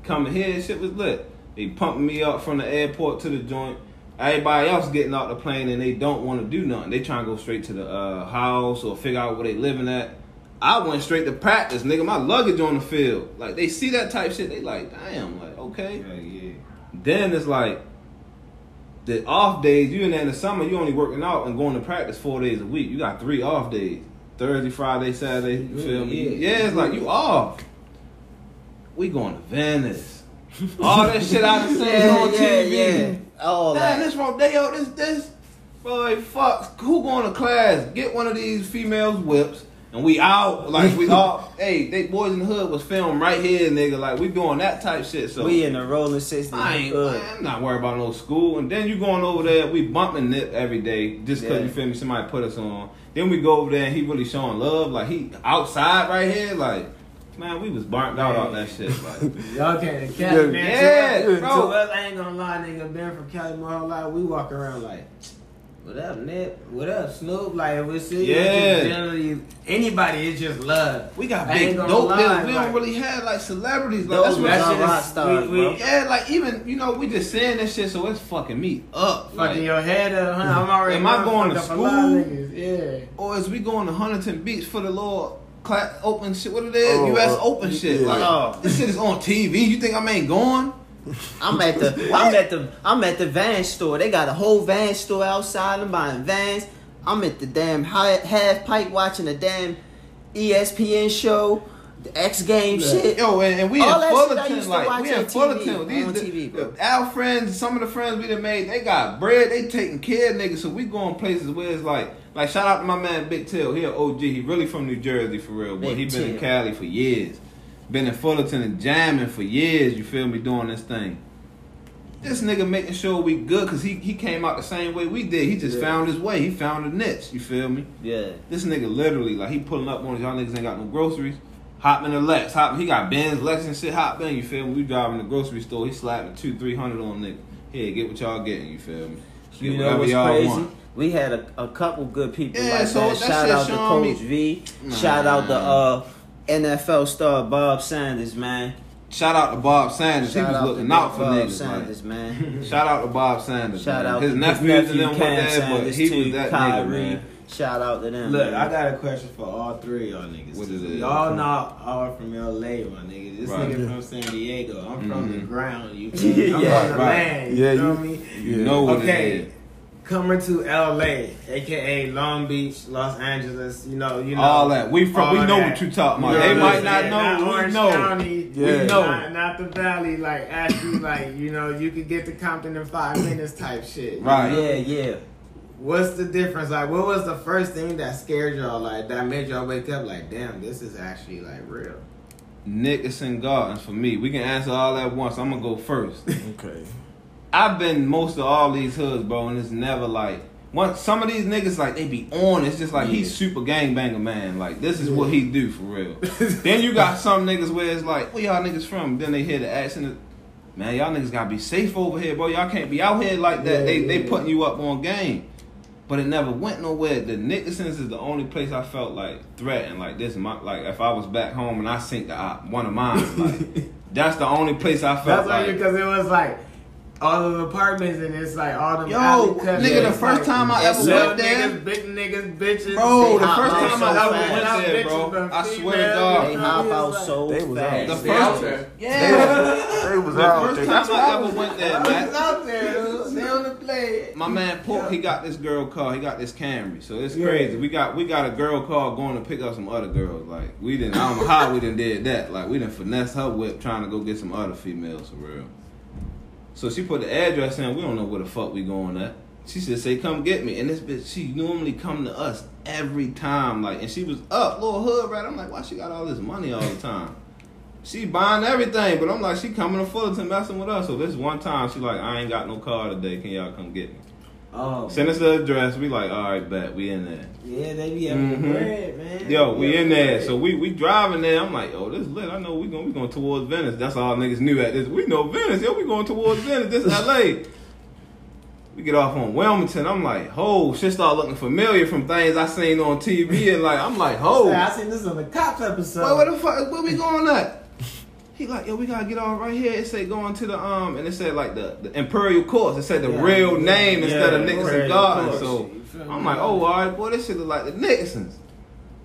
coming here, shit was lit. They pumping me up from the airport to the joint. Everybody else getting out the plane and they don't want to do nothing. They trying to go straight to the uh, house or figure out where they living at. I went straight to practice, nigga. My luggage on the field. Like they see that type shit, they like, damn, like okay. Yeah, yeah. Then it's like the off days. You in there in the summer, you only working out and going to practice four days a week. You got three off days: Thursday, Friday, Saturday. You feel me? Yeah. Yeah, it's like you off. We going to Venice. All that shit I done seen Yeah, on yeah, TV. yeah. All Man, this Rodeo, this this. Boy, fuck. Who going to class? Get one of these females whips. And we out, like we (laughs) all, hey, they boys in the hood was filmed right here, nigga. Like we doing that type shit. So We in the rolling 60. I ain't, I'm not worried about no school. And then you going over there, we bumping it every day just because Yeah. you feel me. Somebody put us on. Then we go over there and he really showing love, like he outside right here, like man, we was burnt out on that shit. Like (laughs) Y'all can't Cali, Yeah, man. yeah, to us, bro. To us, I ain't gonna lie, nigga. Been from Cali my whole life. We walk around like, what up, Nip? What up, Snoop? Like, if we see Yeah. it's just generally anybody, it's just love. we got I big dope lie, deals. We like- don't really have like celebrities. Like that's what was that our shit rock stars, we- bro. we- Yeah, like even you know we just saying this shit, so it's fucking me up. Fucking Like, your head up, huh? I'm already Am I going to fucked up a lot school? niggas, Yeah. or is we going to Huntington Beach for the little cla open shit? What it is? Oh, U.S. uh, Open shit. yeah. Like Oh. this shit is on TV. You think I ain't going? I'm at the (laughs) I'm at the I'm at the van store. They got a whole van store outside. I'm buying vans. I'm at the damn hi- half pipe watching the damn ESPN show, the X game shit. Yo, and, and we All in that shit I Fullerton, like we in Fullerton. These the, TV, bro. our friends, some of the friends we done made, they got bread. They taking care of niggas. So we going places where it's like, like shout out to my man Big Tail. He an OG. He really from New Jersey for real. But he been in Cali for years. Been in Fullerton and jamming for years. You feel me? Doing this thing. This nigga making sure we good because he, he came out the same way we did. He just Yeah. found his way. He found a niche. You feel me? Yeah. This nigga literally, like, he pulling up on y'all niggas ain't got no groceries. Hop in the Lex. Hop, he got Benz, Lex and shit. Hop in, you feel me? We driving the grocery store. He slapping two, three hundred on nigga. Here, get what y'all getting, you feel me? Get You know what's y'all crazy? want. We had a, a couple good people Yeah, like so that. Shout out to showing me- Coach V. Shout out to uh, NFL star Bob Sanders, man. Shout out to Bob Sanders. Shout he was looking out for Bob niggas. Sanders, man. Like, (laughs) shout out to Bob Sanders. Shout man. out his to nephews his and them nephew but he too, was that nigga, man. Shout out to them. Look, man. I got a question for all three of y'all niggas. What is it? Y'all not all from LA, my nigga. This Right. nigga from San Diego. I'm from the Mhm. ground. You (laughs) feel me? I'm Yeah, from the right. land. Yeah, you know you- what I mean? You know what it Okay, is. coming to LA, aka Long Beach, Los Angeles. You know, you know All that. We from. We know that. what you talking about. You know they might I'm not saying? know. we Orange know. County, Yeah. We know. Not, not the valley, like actually, like you know, you could get to Compton in five minutes type shit. Right. know? Yeah, yeah. What's the difference? Like, what was the first thing that scared y'all? Like, that made y'all wake up? Like, damn, this is actually like real. Nickerson Gardens for me. We can answer all at once. I'm gonna go first. Okay. I've been most of all these hoods, bro, and it's never like one. Some of these niggas like they be on. It's just like he's super gangbanger man. Like this is what he do for real. (laughs) then you got some niggas where it's like, where y'all niggas from? Then they hear the accent. Man, y'all niggas gotta be safe over here, bro. Y'all can't be out here like that. Yeah, they they yeah. putting you up on game. But it never went nowhere. The Nickersons is the only place I felt like threatened. Like this, my like if I was back home and I sink the op, one of mine. Like (laughs) that's the only place I felt That's like. because it was like all the apartments and it's like all them Yo, nigga, the first like, time I ever little went there, niggas, big niggas, bitches. bro, the first time so I ever fast. went there, bro, I swear to God, They hop out so They was out. fast. the They out first, there. yeah, They was the out first there. time That's I I ever was. went there, It's man. Out there. dude. They on the play. My man Pork, he got this girl car. He got this Camry, so it's crazy. We got we got a girl car going to pick up some other girls. Like we didn't, I don't know how we didn't did that. Like we didn't finesse her whip trying to go get some other females for real. So she put the address in. We don't know where the fuck we going at. She said, "Say come get me." And this bitch, she normally come to us every time. Like, and she was up, little hood rat. I'm like, why she got all this money all the time? She buying everything, but I'm like, she coming to Fullerton messing with us. So this one time, she like, I ain't got no car today. Can y'all come get me? Oh, Send us the address. We like, all right, bet we in there. yeah, they be having Mhm. bread, man. Yo, we in there. bread. So we we driving there. I'm like, oh, this lit. I know we going we going towards Venice. That's all niggas knew at this. We know Venice. Yo, we going towards Venice. This (laughs) is LA. We get off on Wilmington. I'm like, ho, shit start looking familiar from things I seen on TV and like I'm like, ho. I seen this on the cops episode. Wait, where the fuck? Where we going at? He like, yo, we gotta get on right here. It said going to the um, and it said like the, the Imperial Courts. It said the Yeah, real yeah, name instead of yeah, Nickerson Imperial Garden. So I'm like, oh, all right, boy, this shit look like the Nixons.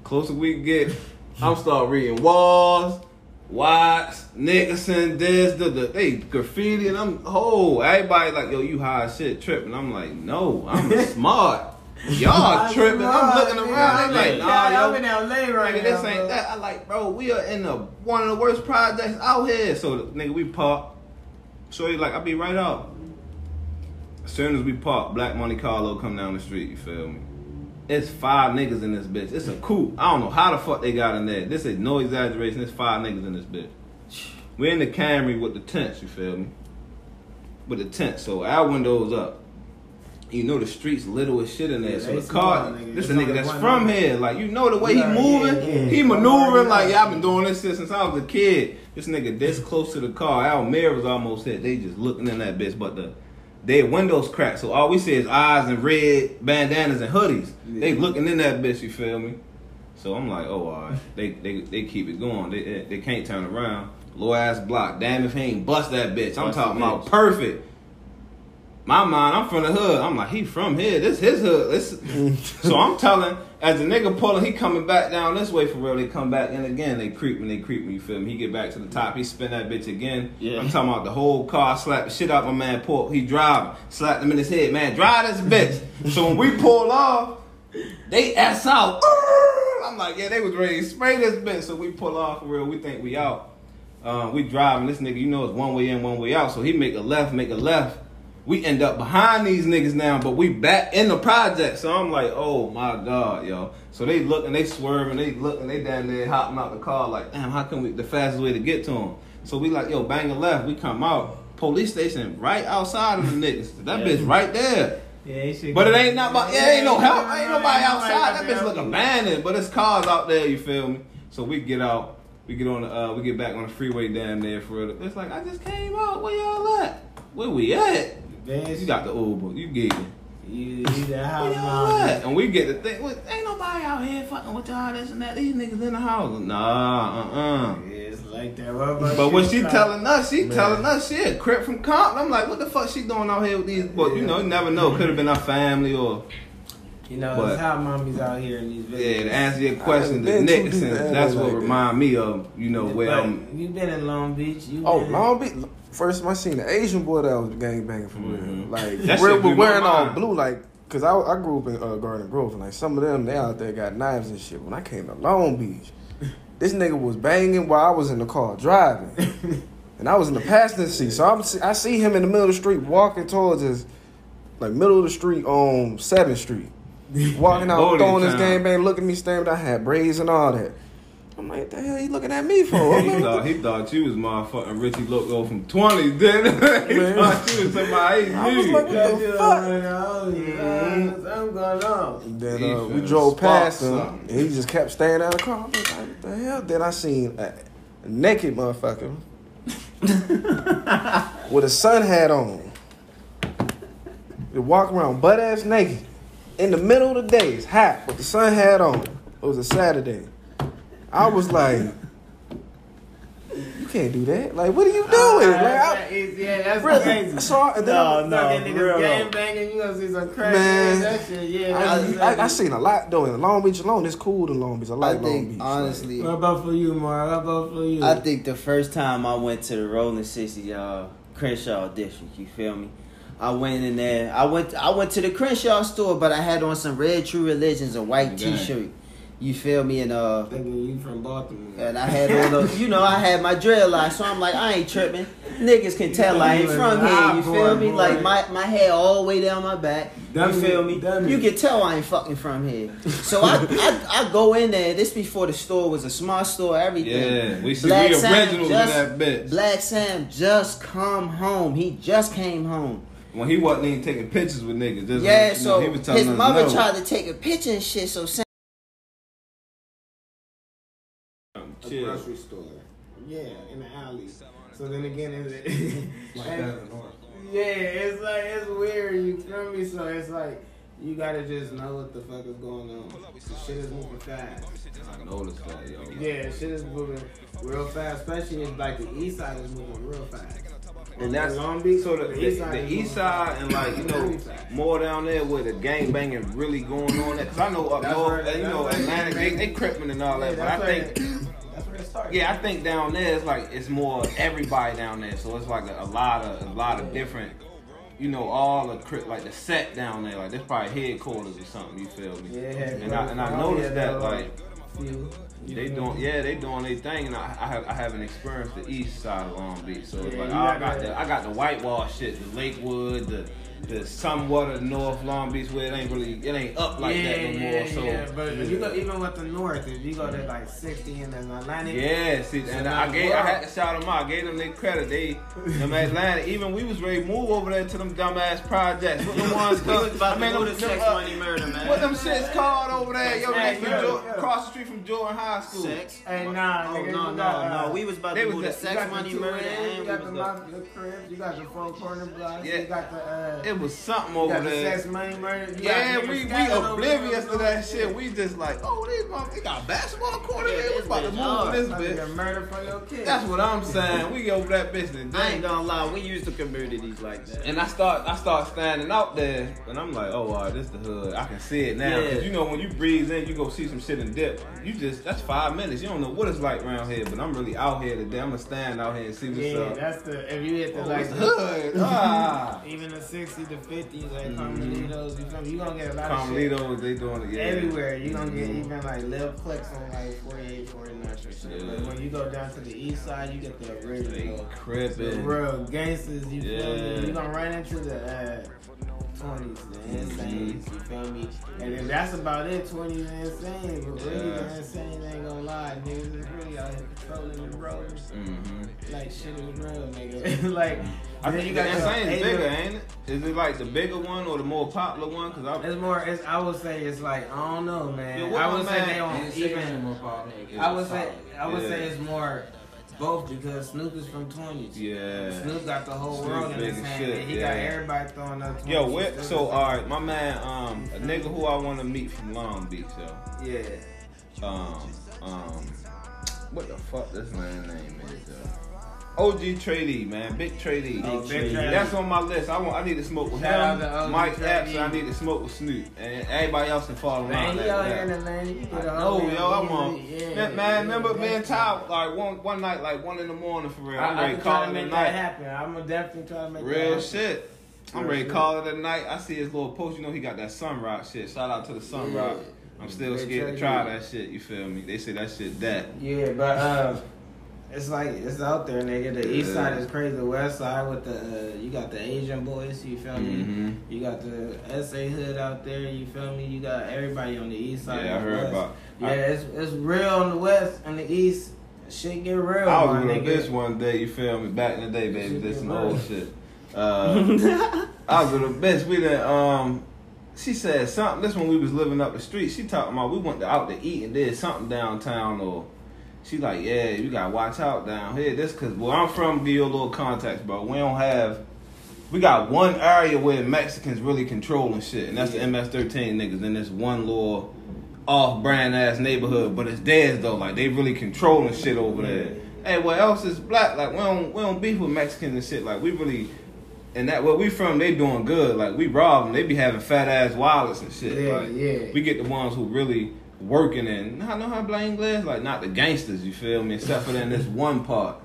Closer we get, I'm (laughs) start reading walls, Watts, Nickerson, this, the, the, they graffiti, and I'm, oh, everybody like, yo, you high shit, tripping. I'm like, no, I'm (laughs) smart. Y'all tripping. I'm looking around. They like, nah, yo. I'm in LA right Nigga, now. this ain't bro. Like, bro, we are in the one of the worst projects out here. So, nigga, we park. So he like, I'll be right out. As soon as we park, Black Monte Carlo come down the street. You feel me? It's five niggas in this bitch. It's a coup. I don't know how the fuck they got in there. This is no exaggeration. It's five niggas in this bitch. We're in the Camry with the tents. You feel me? With the tent. So our windows up. You know the streets little as shit in there. Yeah, so the car, nigga. this a nigga that's from nigga. here. Like you know the way he moving, yeah, yeah. he maneuvering like yeah, I've been doing this shit since I was a kid. This nigga this close to the car, our mirrors almost hit. They just looking in that bitch, but the their windows cracked. So all we see is eyes and red bandanas and hoodies. They looking in that bitch. You feel me? So I'm like, oh, all right. They they they keep it going. They they, can't turn around. Low ass block. Damn if he ain't bust that bitch. I'm Bust talking about bitch. perfect. My mind, I'm from the hood. I'm like, he from here. This his hood. This, (laughs) so I'm telling, as the nigga pulling, he coming back down this way for real. They come back in again. They creep when they creep me. You feel me? He get back to the top. He spin that bitch again. Yeah. I'm talking about the whole car. Slap the shit out my man. Pull. He driving. Slap him in his head. Man, drive this bitch. (laughs) so when we pull off, they ass out. (laughs) I'm like, yeah, they was ready to spray this bitch. So we pull off for real. We think we out. Um, we driving this nigga, you know, it's one way in, one way out. So he make a left, make a left. We end up behind these niggas now, but we back in the project. So I'm like, oh my god, yo. So they looking, they swerving, they looking, they down there hopping out the car like, damn, how can we? The fastest way to get to them. So we like, yo, bang a left. We come out, police station right outside of the (laughs) niggas. That bitch right there. Yeah, But it ain't not, about, it ain't no help. Ain't nobody outside. That bitch look abandoned, but it's cars out there. You feel me? So we get out. We get on the. Uh, we get back on the freeway down there for real. It's like I just came out. Where y'all at? Where we at? Bitch, You got the Uber. You get it. you, you the Where house y'all mom. at? And we get the thing. What, ain't nobody out here fucking with y'all this and that. These niggas in the house. Nah, uh, uh Yeah, it's like that. What about But you, what she Scott? telling us, she Man. telling us she a crip from Compton. I'm like, what the fuck she doing out here with these? Well, you know, you never know. Could have been our family or You know, But- it's how mommies out here in these videos. Yeah, to answer your question, the been Nixon, that's what like that. remind me of, you know, where But I'm. you been in Long Beach. You Oh, been, Long Beach. First time I seen the Asian boy that was gang banging for real. Mhm. Like, That we're, we're wearing all blue, like, cause I, I grew up in uh, Garden Grove, and like some of them, they out there got knives and shit. When I came to Long Beach, this nigga was banging while I was in the car driving, (laughs) and I was in the passenger seat. So I'm, I see him in the middle of the street walking towards us, like middle of the street on Seventh Street, walking out, throwing his town. gang bang, looking at me, staring. I had braids and all that. I'm like, what the hell he looking at me for? (laughs) I'm He thought, he thought you was motherfucking Richie Loco from 20, then (laughs) he Man. thought you was somebody (laughs) I was he like, knew. what the fuck? Mm-hmm. I'm going on. Then uh, we drove past him, something. and he just kept staring at the car. I was like, what the hell? Then I seen a, a naked motherfucker with a sun hat on. He walk around butt ass naked in the middle of the day. It's hot with the sun hat on. It was a Saturday. I was like, you can't do that. Like, what are you doing? Like, I, yeah, that's Really? crazy. So I, and then I- No, no, Fucking for niggas gang though. banging, you gonna see some crazy Man. that shit. Yeah, I, I, I seen a lot though in Long Beach alone. It's cool in Long Beach. I I like Long Beach. honestly, What about for you, Mark? What about for you? I think the first time I went to the Rolling Sixty, uh, Crenshaw district, you feel me? I went in there. I went. I went to the Crenshaw store, but I had on some red True Religions, a white T-shirt. You feel me? And uh, Thinking you from Baltimore. and I had all the, you know, I had my dreadlocks, so I'm like, I ain't tripping. Niggas can tell I ain't from here. You feel me? Like my my hair all the way down my back. Dummy, You feel me? dummy. You can tell I ain't fucking from here. So I, I I go in there. This before the store was a smart store. Everything. Yeah, we see Black we Sam originals just- that bitch. Black Sam just come home. He just came home. When he wasn't even taking pictures with niggas. Just Yeah, you know, so he was telling his us mother no. tried to take a picture and shit. So Sam Grocery store. Yeah, in the alley. So then again, it's (laughs) Like that in the north. Yeah, it's like it's weird. You feel me? So it's like you gotta just know what the fuck is going on. Shit is moving fast. I noticed that, yo. Yeah, shit is moving real fast. Especially if like the east side is moving real fast. And that's Long Beach. so the, the, east side is east side and like you know more down there where the gang banging really going on. Because I know up north, you know Atlantic, they, they crippin' and all Yeah, that. But I think That's where it started. Yeah, I think down there it's like it's more everybody down there, so it's like a, a lot of a lot of different, you know, all the cri- like the set down there, like this probably headquarters or something. You feel me? Yeah, And I and I noticed that like. You they feel doing yeah they doing their thing, and I I, have, I haven't experienced the east side of Long Beach, so it's Yeah, like I got got the I got the whitewash shit, the Lakewood, the the somewhat of North Long Beach where it ain't really it ain't up like that no more. yeah, so yeah. But if you go even with the north, if you go to like 60 and then Atlantic, Yeah, see, and I now gave, I had to shout them out. I gave them their credit. They, them Atlanta, even we was ready to move over there to them dumbass projects. What them ones (laughs) we was about I mean, to go them- them, sex, uh, money, murder, man. What them shits called over there? Yo, Hey, next to yeah, Jor- yeah. across the street from Jordan High School. Sex. Hey, nah, Oh nigga, no you no uh, no! We was about they to move to the- sex, money, murder, you we got was the the- mafia cribs, you got the four corner blocks, you got the uh, It was something over got there. sex money murder. You Yeah, got we we oblivious to that yeah. shit. We just like, oh, these motherfuckers they got basketball court in Yeah, here. We this about to move hard. this bitch. murder for your kids. That's what I'm saying. We over that bitch and I ain't gonna lie, we used to communities like that. And I start, I start standing out there, and I'm like, oh, all right, this the hood. I can see it now. Yeah. Cause you know when you breathe in, you go see some shit and dip. You just, that's five minutes. You don't know what it's like around here, but I'm really out here today. I'm gonna stand out here and see what's yeah, up. that's the if you hit the Oh, like the hood. (laughs) Ah, even the 60 to 50s like. Carmelitos, you feel me? You gonna get a lot of shit. Carmelitos, they doing it. Yeah. Everywhere you gonna get Mhm. even like little clicks on like 48, 49 or shit. Yeah. But when you go down to the east side, you get the original, the crippin'. real gangsters. You feel me? You gonna run into the uh, 20s, the insanes. You feel me? And then that's about it. 20s and insane, but really Yeah. the insane ain't gonna lie, niggas is really out here controlling the roads. Mm-hmm. Like shit is real, nigga. (laughs) like I think you the got insane the is eight- bigger, ain't it? Is it like the bigger one or the more popular one? Cause I, It's more. It's, I would say it's like I don't know, man. Yeah, I my would say man- they don't even. More popular, I would say I would Yeah. say it's more both because Snoop is from twenties. yeah. Snoop got the whole Snoop world in his hand. shit, he yeah. got everybody throwing up. 20s Yo, where, so all right, my man, um, a nigga who I want to meet from Long Beach, yo. Yeah. Um, um, what the fuck this man name is, yo? OG Tray Deee, man, Big Tray Deee. Oh, Big Tray Deee. That's on my list. I want. I need to smoke with Shout him. Mike Tray Deee. Epps. I need to smoke with Snoop, and everybody else can follow Man, he out here in Atlanta. You get a No, whole yo, I'm on. Yeah, man, man, remember me and Ty, like one one night, like one in the morning for real. I'm I, ready to call it a make that night. happen. I'm gonna definitely try to make that Real happen. shit. I'm Real ready to shit. call it a night. I see his little post. You know he got that Sun Rock shit. Shout out to the Sun Yeah. Rock. I'm still They scared to try that shit. You feel me? They say that shit that. Yeah, but uh, it's like it's out there, nigga. The east side is crazy. The west side with the uh, you got the Asian boys. You feel me? Mhm. You got the SA hood out there. You feel me? You got everybody on the east side. Yeah, I heard west. about. Yeah, I, it's it's real on the west and the east. Shit get real. I was with a bitch one day. You feel me? Back in the day, baby. Shit This some real. old shit. (laughs) Uh, I was with a bitch. We done, um. She said something. This when we was living up the street. She talking about we went to, out to eat and did something downtown or. She like, yeah, you gotta watch out down here. This cause where I'm from, give you a little context, bro. We don't have, we got one area where Mexicans really controlling shit, and that's Yeah. the MS-13 niggas in this one little off-brand ass neighborhood. But it's theirs though, like they really controlling shit over there. Hey, what else is black? Like we don't we don't beef with Mexicans and shit. Like we really, and that where we from, they doing good. Like we rob them, they be having fat ass wallets and shit. Yeah, like, yeah. We get the ones who really working and I know how play English, like not the gangsters, you feel me? Except for in this (laughs) one part.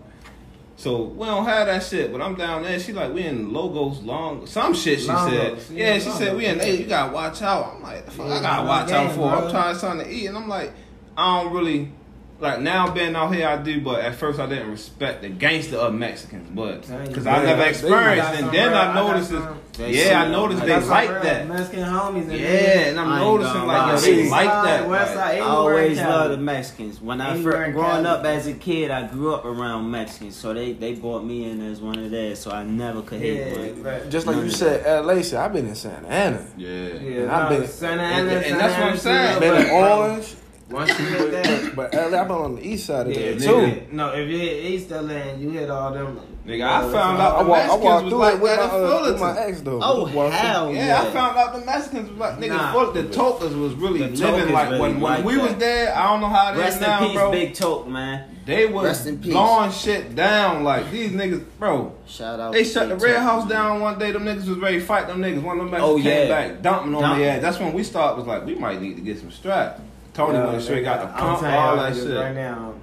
So we don't have that shit, but I'm down there. She like we in logos long some shit. She Logos, said, yeah, yeah. She said we in. Hey, you gotta watch out. I'm like, the fuck, Yeah, I gotta watch my out for. bro. I'm trying something to eat, and I'm like, I don't really like now being out here I do, but at first I didn't respect the gangster of Mexicans, but because I never experienced, got and then real- I I noticed, some- it, yeah, I noticed they got some like real that. Mexican homies. in Yeah, there. and I'm noticing like lie. yo, they like Side, that. West like- I always love the Mexicans. When I Anywhere first growing up as a kid, I grew up around Mexicans, so they they brought me in as one of theirs. So I never could hate Yeah, one. but Just like you said, L.A. shit. I've been in Santa Ana. Yeah. yeah, And I've no, been- Santa Ana, and that's what I'm Ana, saying. too, Been but- in Orange, Once you hit that, but L.A. I've been on the east side of yeah, there nigga. too. nigga, no, if you hit East LA and you hit all them, Nigga, I found out I the walked, I Mexicans walked was through like it with that my, in uh, with my ex though. Oh hell Yeah, yeah! I found out the Mexicans was like niggas. Nah. full, the Tokas was really The living like really when, when we that. was there. I don't know how it is Rest now, in peace, bro. Big Toke, man. They was Rest blowing shit down like these niggas, bro. Shout out. They to shut the Red Toke, House man. down one day. Them niggas was ready to fight them niggas. One of them Mexicans Oh, came back dumping on Dump. their ass. That's when we started was like, we might need to get some straps. Tony Yo, went straight got the pump, I'm all that shit. Right now,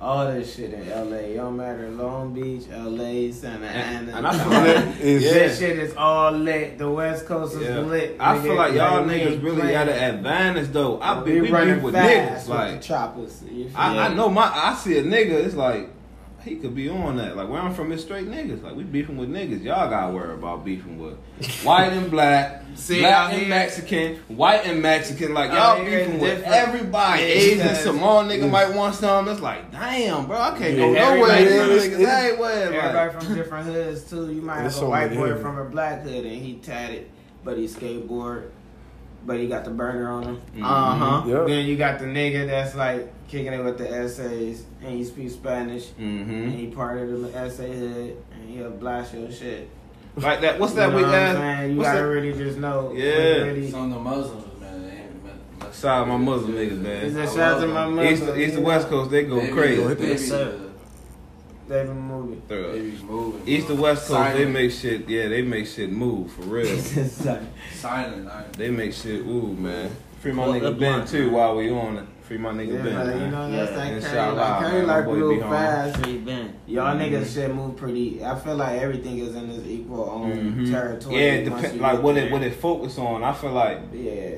all this shit in LA, it don't matter Long Beach, LA, Santa And, Ana. and I feel like yeah. This shit is all lit. The West Coast is Yeah. lit. I feel like y'all we niggas really playing. got an advantage though. I we be we running beef with fast niggas with like the choppers. You feel I, me? I know my I see a nigga, it's like he could be on that. Like where I'm from, it's straight niggas. Like we beefing with niggas. Y'all gotta worry about beefing with (laughs) white and black, See, black out and here- Mexican, white and Mexican. Like y'all here beefing with different. everybody. Yeah, Asian, because- Samoan nigga might want some. It's like damn, bro, I can't go nowhere. everybody These from- niggas it's- everywhere. Like, Everybody from different hoods too. You might have There's a so white many boy from a black hood and he tatted, but he skateboard, but he got the burner on him. Mhm. Uh huh. Yep. Then you got the nigga that's like kicking it with the essays and he speaks Spanish and hmm he part of the essay hood and he'll blast your shit. Like that. What's that you we know what I'm had? saying? You What's gotta that? really just know. Yeah. Really, Some of the Muslims, man, they ain't met- Shout out my Muslim niggas, Is man. that I shout out to my them. mother? East, East and West Coast, they go they crazy. They be, Yes, sir. They been moving. they be moving. East bro. and West Coast, they make shit. Yeah, they make shit move for real. (laughs) silent. I, They make shit ooh man. Free my Well, nigga the Ben blunt, too man. while we on it. Free my nigga Yeah, Ben. man, you know that's Yeah, that inshallah, Curry, like Curry man. Like boy real be fast. Free Ben. Y'all Mhm. niggas shit move pretty. I feel like everything is in this equal on Mhm. territory. Yeah, it once depend like what there. it what it focus on. I feel like Yeah,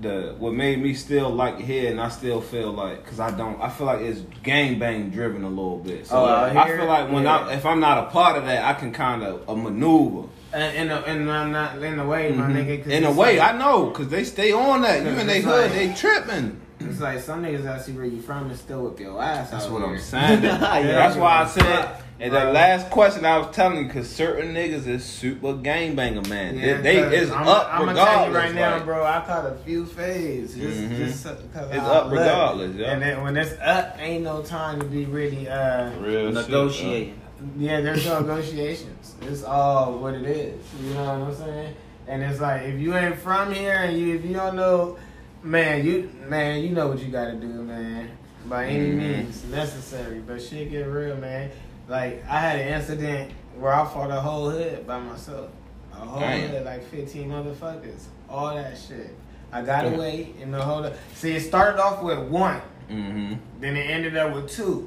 the what made me still like here, and I still feel like because I don't. I feel like it's gang bang driven a little bit. So Oh, out I feel like when Yeah. I if I'm not a part of that, I can kind of a maneuver. and in a, in a, not in a way, my Mhm. nigga. 'cause In a way, like, I know because they stay on that. You in they hood, like- they tripping. It's like some niggas that see where you from and still whip your ass. That's what here. I'm saying. (laughs) Yeah. That's why I said. And the last question I was telling you, because certain niggas is super gangbanger, man. Yeah, they they 'cause is I'm, up I'm regardless. gonna tell you right now, like, bro. I caught a few fades. Just, Mhm. just because It's I up regardless, yeah. And then when it's up, ain't no time to be really. uh Real shit, Negotiating. Yeah, there's no (laughs) negotiations. It's all what it is. You know what I'm saying? And it's like if you ain't from here and you if you don't know, man, you man, you know what you gotta do, man. By any Mhm. means necessary. But shit get real, man. Like I had an incident where I fought a whole hood by myself. A whole Damn. hood, like 15 motherfuckers. All that shit. I got Damn. away in the whole. See, it started off with one. Mm-hmm. Then it ended up with two.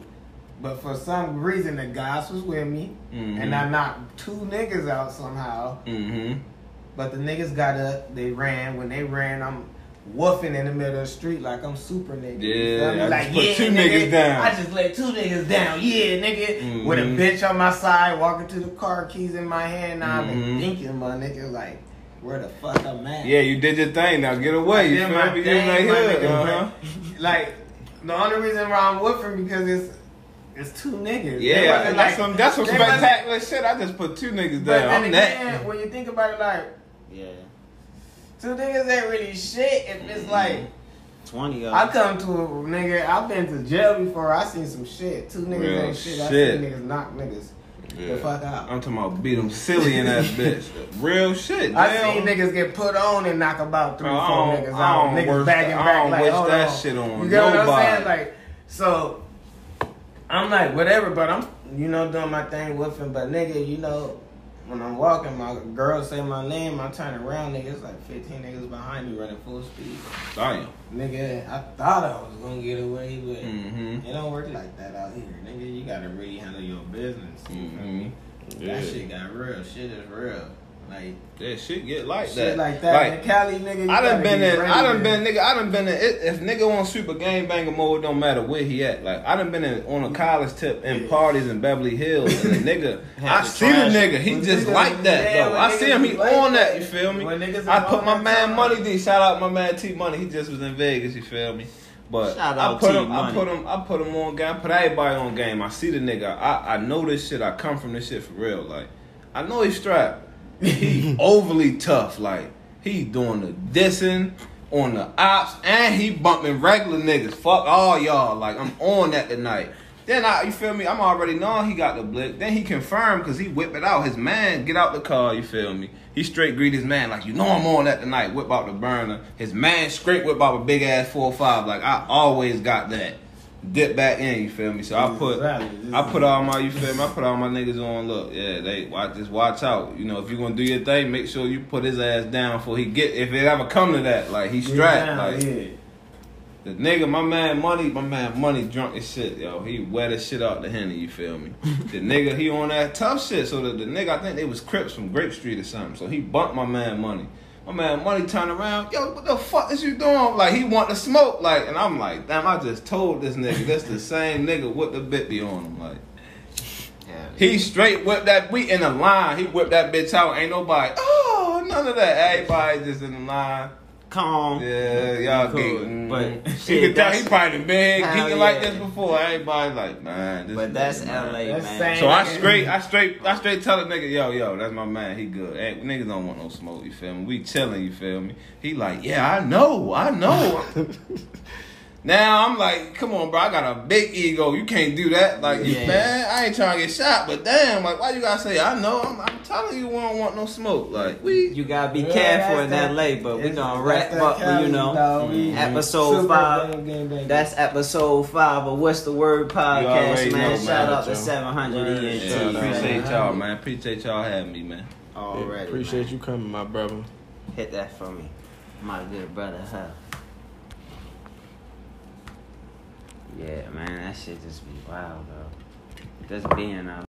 But for some reason, the guys was with me, Mhm. and I knocked two niggas out somehow. Mm-hmm. But the niggas got up, they ran. When they ran, I'm woofing in the middle of the street like I'm super nigga. You Yeah, me? I like just put yeah, two nigga, niggas down. I just let two niggas down. Yeah, nigga, with a Mhm. bitch on my side, walking to the car, keys in my hand. Now I've been Mhm. thinking, my nigga, like where the fuck I'm at. Yeah, you did your thing. Now get away. You feel me? Thing, in that nigga, Uh-huh. (laughs) Like the only reason why I'm woofing because it's it's two niggas. Yeah, wasn't that's like- some that's some spectacular shit. I just put two niggas But down. then I'm again, when you think about it, like Yeah. Two niggas ain't really shit. If it's mm-hmm. like Twenty of I come to a nigga, I've been to jail before. I seen some shit. Two niggas Real ain't shit. I shit. seen niggas knock niggas the fuck out. I'm talking about beat them silly in that bitch. (laughs) Real shit. I damn. seen niggas get put on and knock about three, Bro, I four niggas I out. don't Niggas wish bagging that- I back don't like, wish hold that on. shit on You get what I'm saying? Like, so I'm like, whatever, but I'm, you know, doing my thing with him. But nigga, you know, when I'm walking, my girl say my name, I turn around, nigga, it's like 15 niggas behind me running full speed. Damn. Nigga, I thought I was gonna get away, but Mm-hmm. it don't work like that out here. Nigga, you gotta really handle your business. You feel Mhm. me? That shit got real. Shit is real. Like That shit get like shit that. like that. Like, Cali, nigga. I done been in, I done been, nigga, I done been in, if, nigga on super game banger mode, don't matter where he at. Like, I done been in, on a college tip in parties in Beverly Hills, and the (laughs) nigga, I see the nigga, he When just like that, yeah, though. I see him, he like on that, you feel me? I put my man. Money D, shout out my man T Money, he just was in Vegas, you feel me? But Shout I put him, I put him, I put him on game, put everybody on game. I see the nigga, I, I know this shit, I come from this shit for real, like, I know he's strapped. He (laughs) overly tough, like, he doing the dissing on the ops, and he bumping regular niggas. Fuck all y'all. Like I'm on that tonight. Then I, you feel me? I'm already knowing he got the blick. Then he confirmed because he whip it out. His man get out the car. You feel me? He straight greet his man like you know I'm on that tonight. Whip out the burner. His man straight whip out a big ass four five. Like I always got that. Dip back in. You feel me? So I put Exactly. I put all my you feel me? I put all my niggas on. Look, yeah, they watch just watch out. You know, if you gonna do your thing, make sure you put his ass down before he get. If it ever come to that, like he strapped. down, like yeah. the nigga, my man, money, my man, money, drunk as shit, yo. He wet as shit out the henny. You feel me? the (laughs) nigga, he on that tough shit. So the, the nigga, I think they was Crips from Grape Street or something. So he bumped my man, money. My man, money turned around. Yo, what the fuck is you doing? Like he want to smoke. Like, and I'm like, damn, I just told this nigga, that's the same nigga with the bit be on him. Like. He straight whipped that. We in the line. He whipped that bitch out. Ain't nobody. Oh, none of that. Everybody just in the line. Calm. Yeah, y'all Cool. geeking. But (laughs) Mm. shit, you can tell that's- he probably been Hell geeking like this before. Everybody like, man, this But that's nigga, man. LA, That's man. same- So I straight, I straight, I straight tell the nigga, yo, yo, that's my man. He good. Hey, niggas don't want no smoke. You feel me? We chilling. You feel me? He like, yeah, I know, I know. (laughs) (laughs) now I'm like, come on, bro. I got a big ego. You can't do that. Like, Yeah. man, I ain't trying to get shot, but damn, like, why you gotta say I know? I'm, I'm telling you, we don't want no smoke. Like, we. You gotta be Yeah, careful in that- LA, but we gonna that's wrap up, Cali, you know. dog. Mm-hmm. We- Episode Super five. gang, gang, gang. That's episode five of What's the Word already podcast, know, man. man, Shout out to Joe. 700 Word. ENT. Yeah, Shout appreciate y'all, man. Appreciate y'all having me, man. Already. Appreciate man. you coming, my brother. Hit that for me. My good brother, huh? Yeah, man, that shit just be wild, though. Just being out.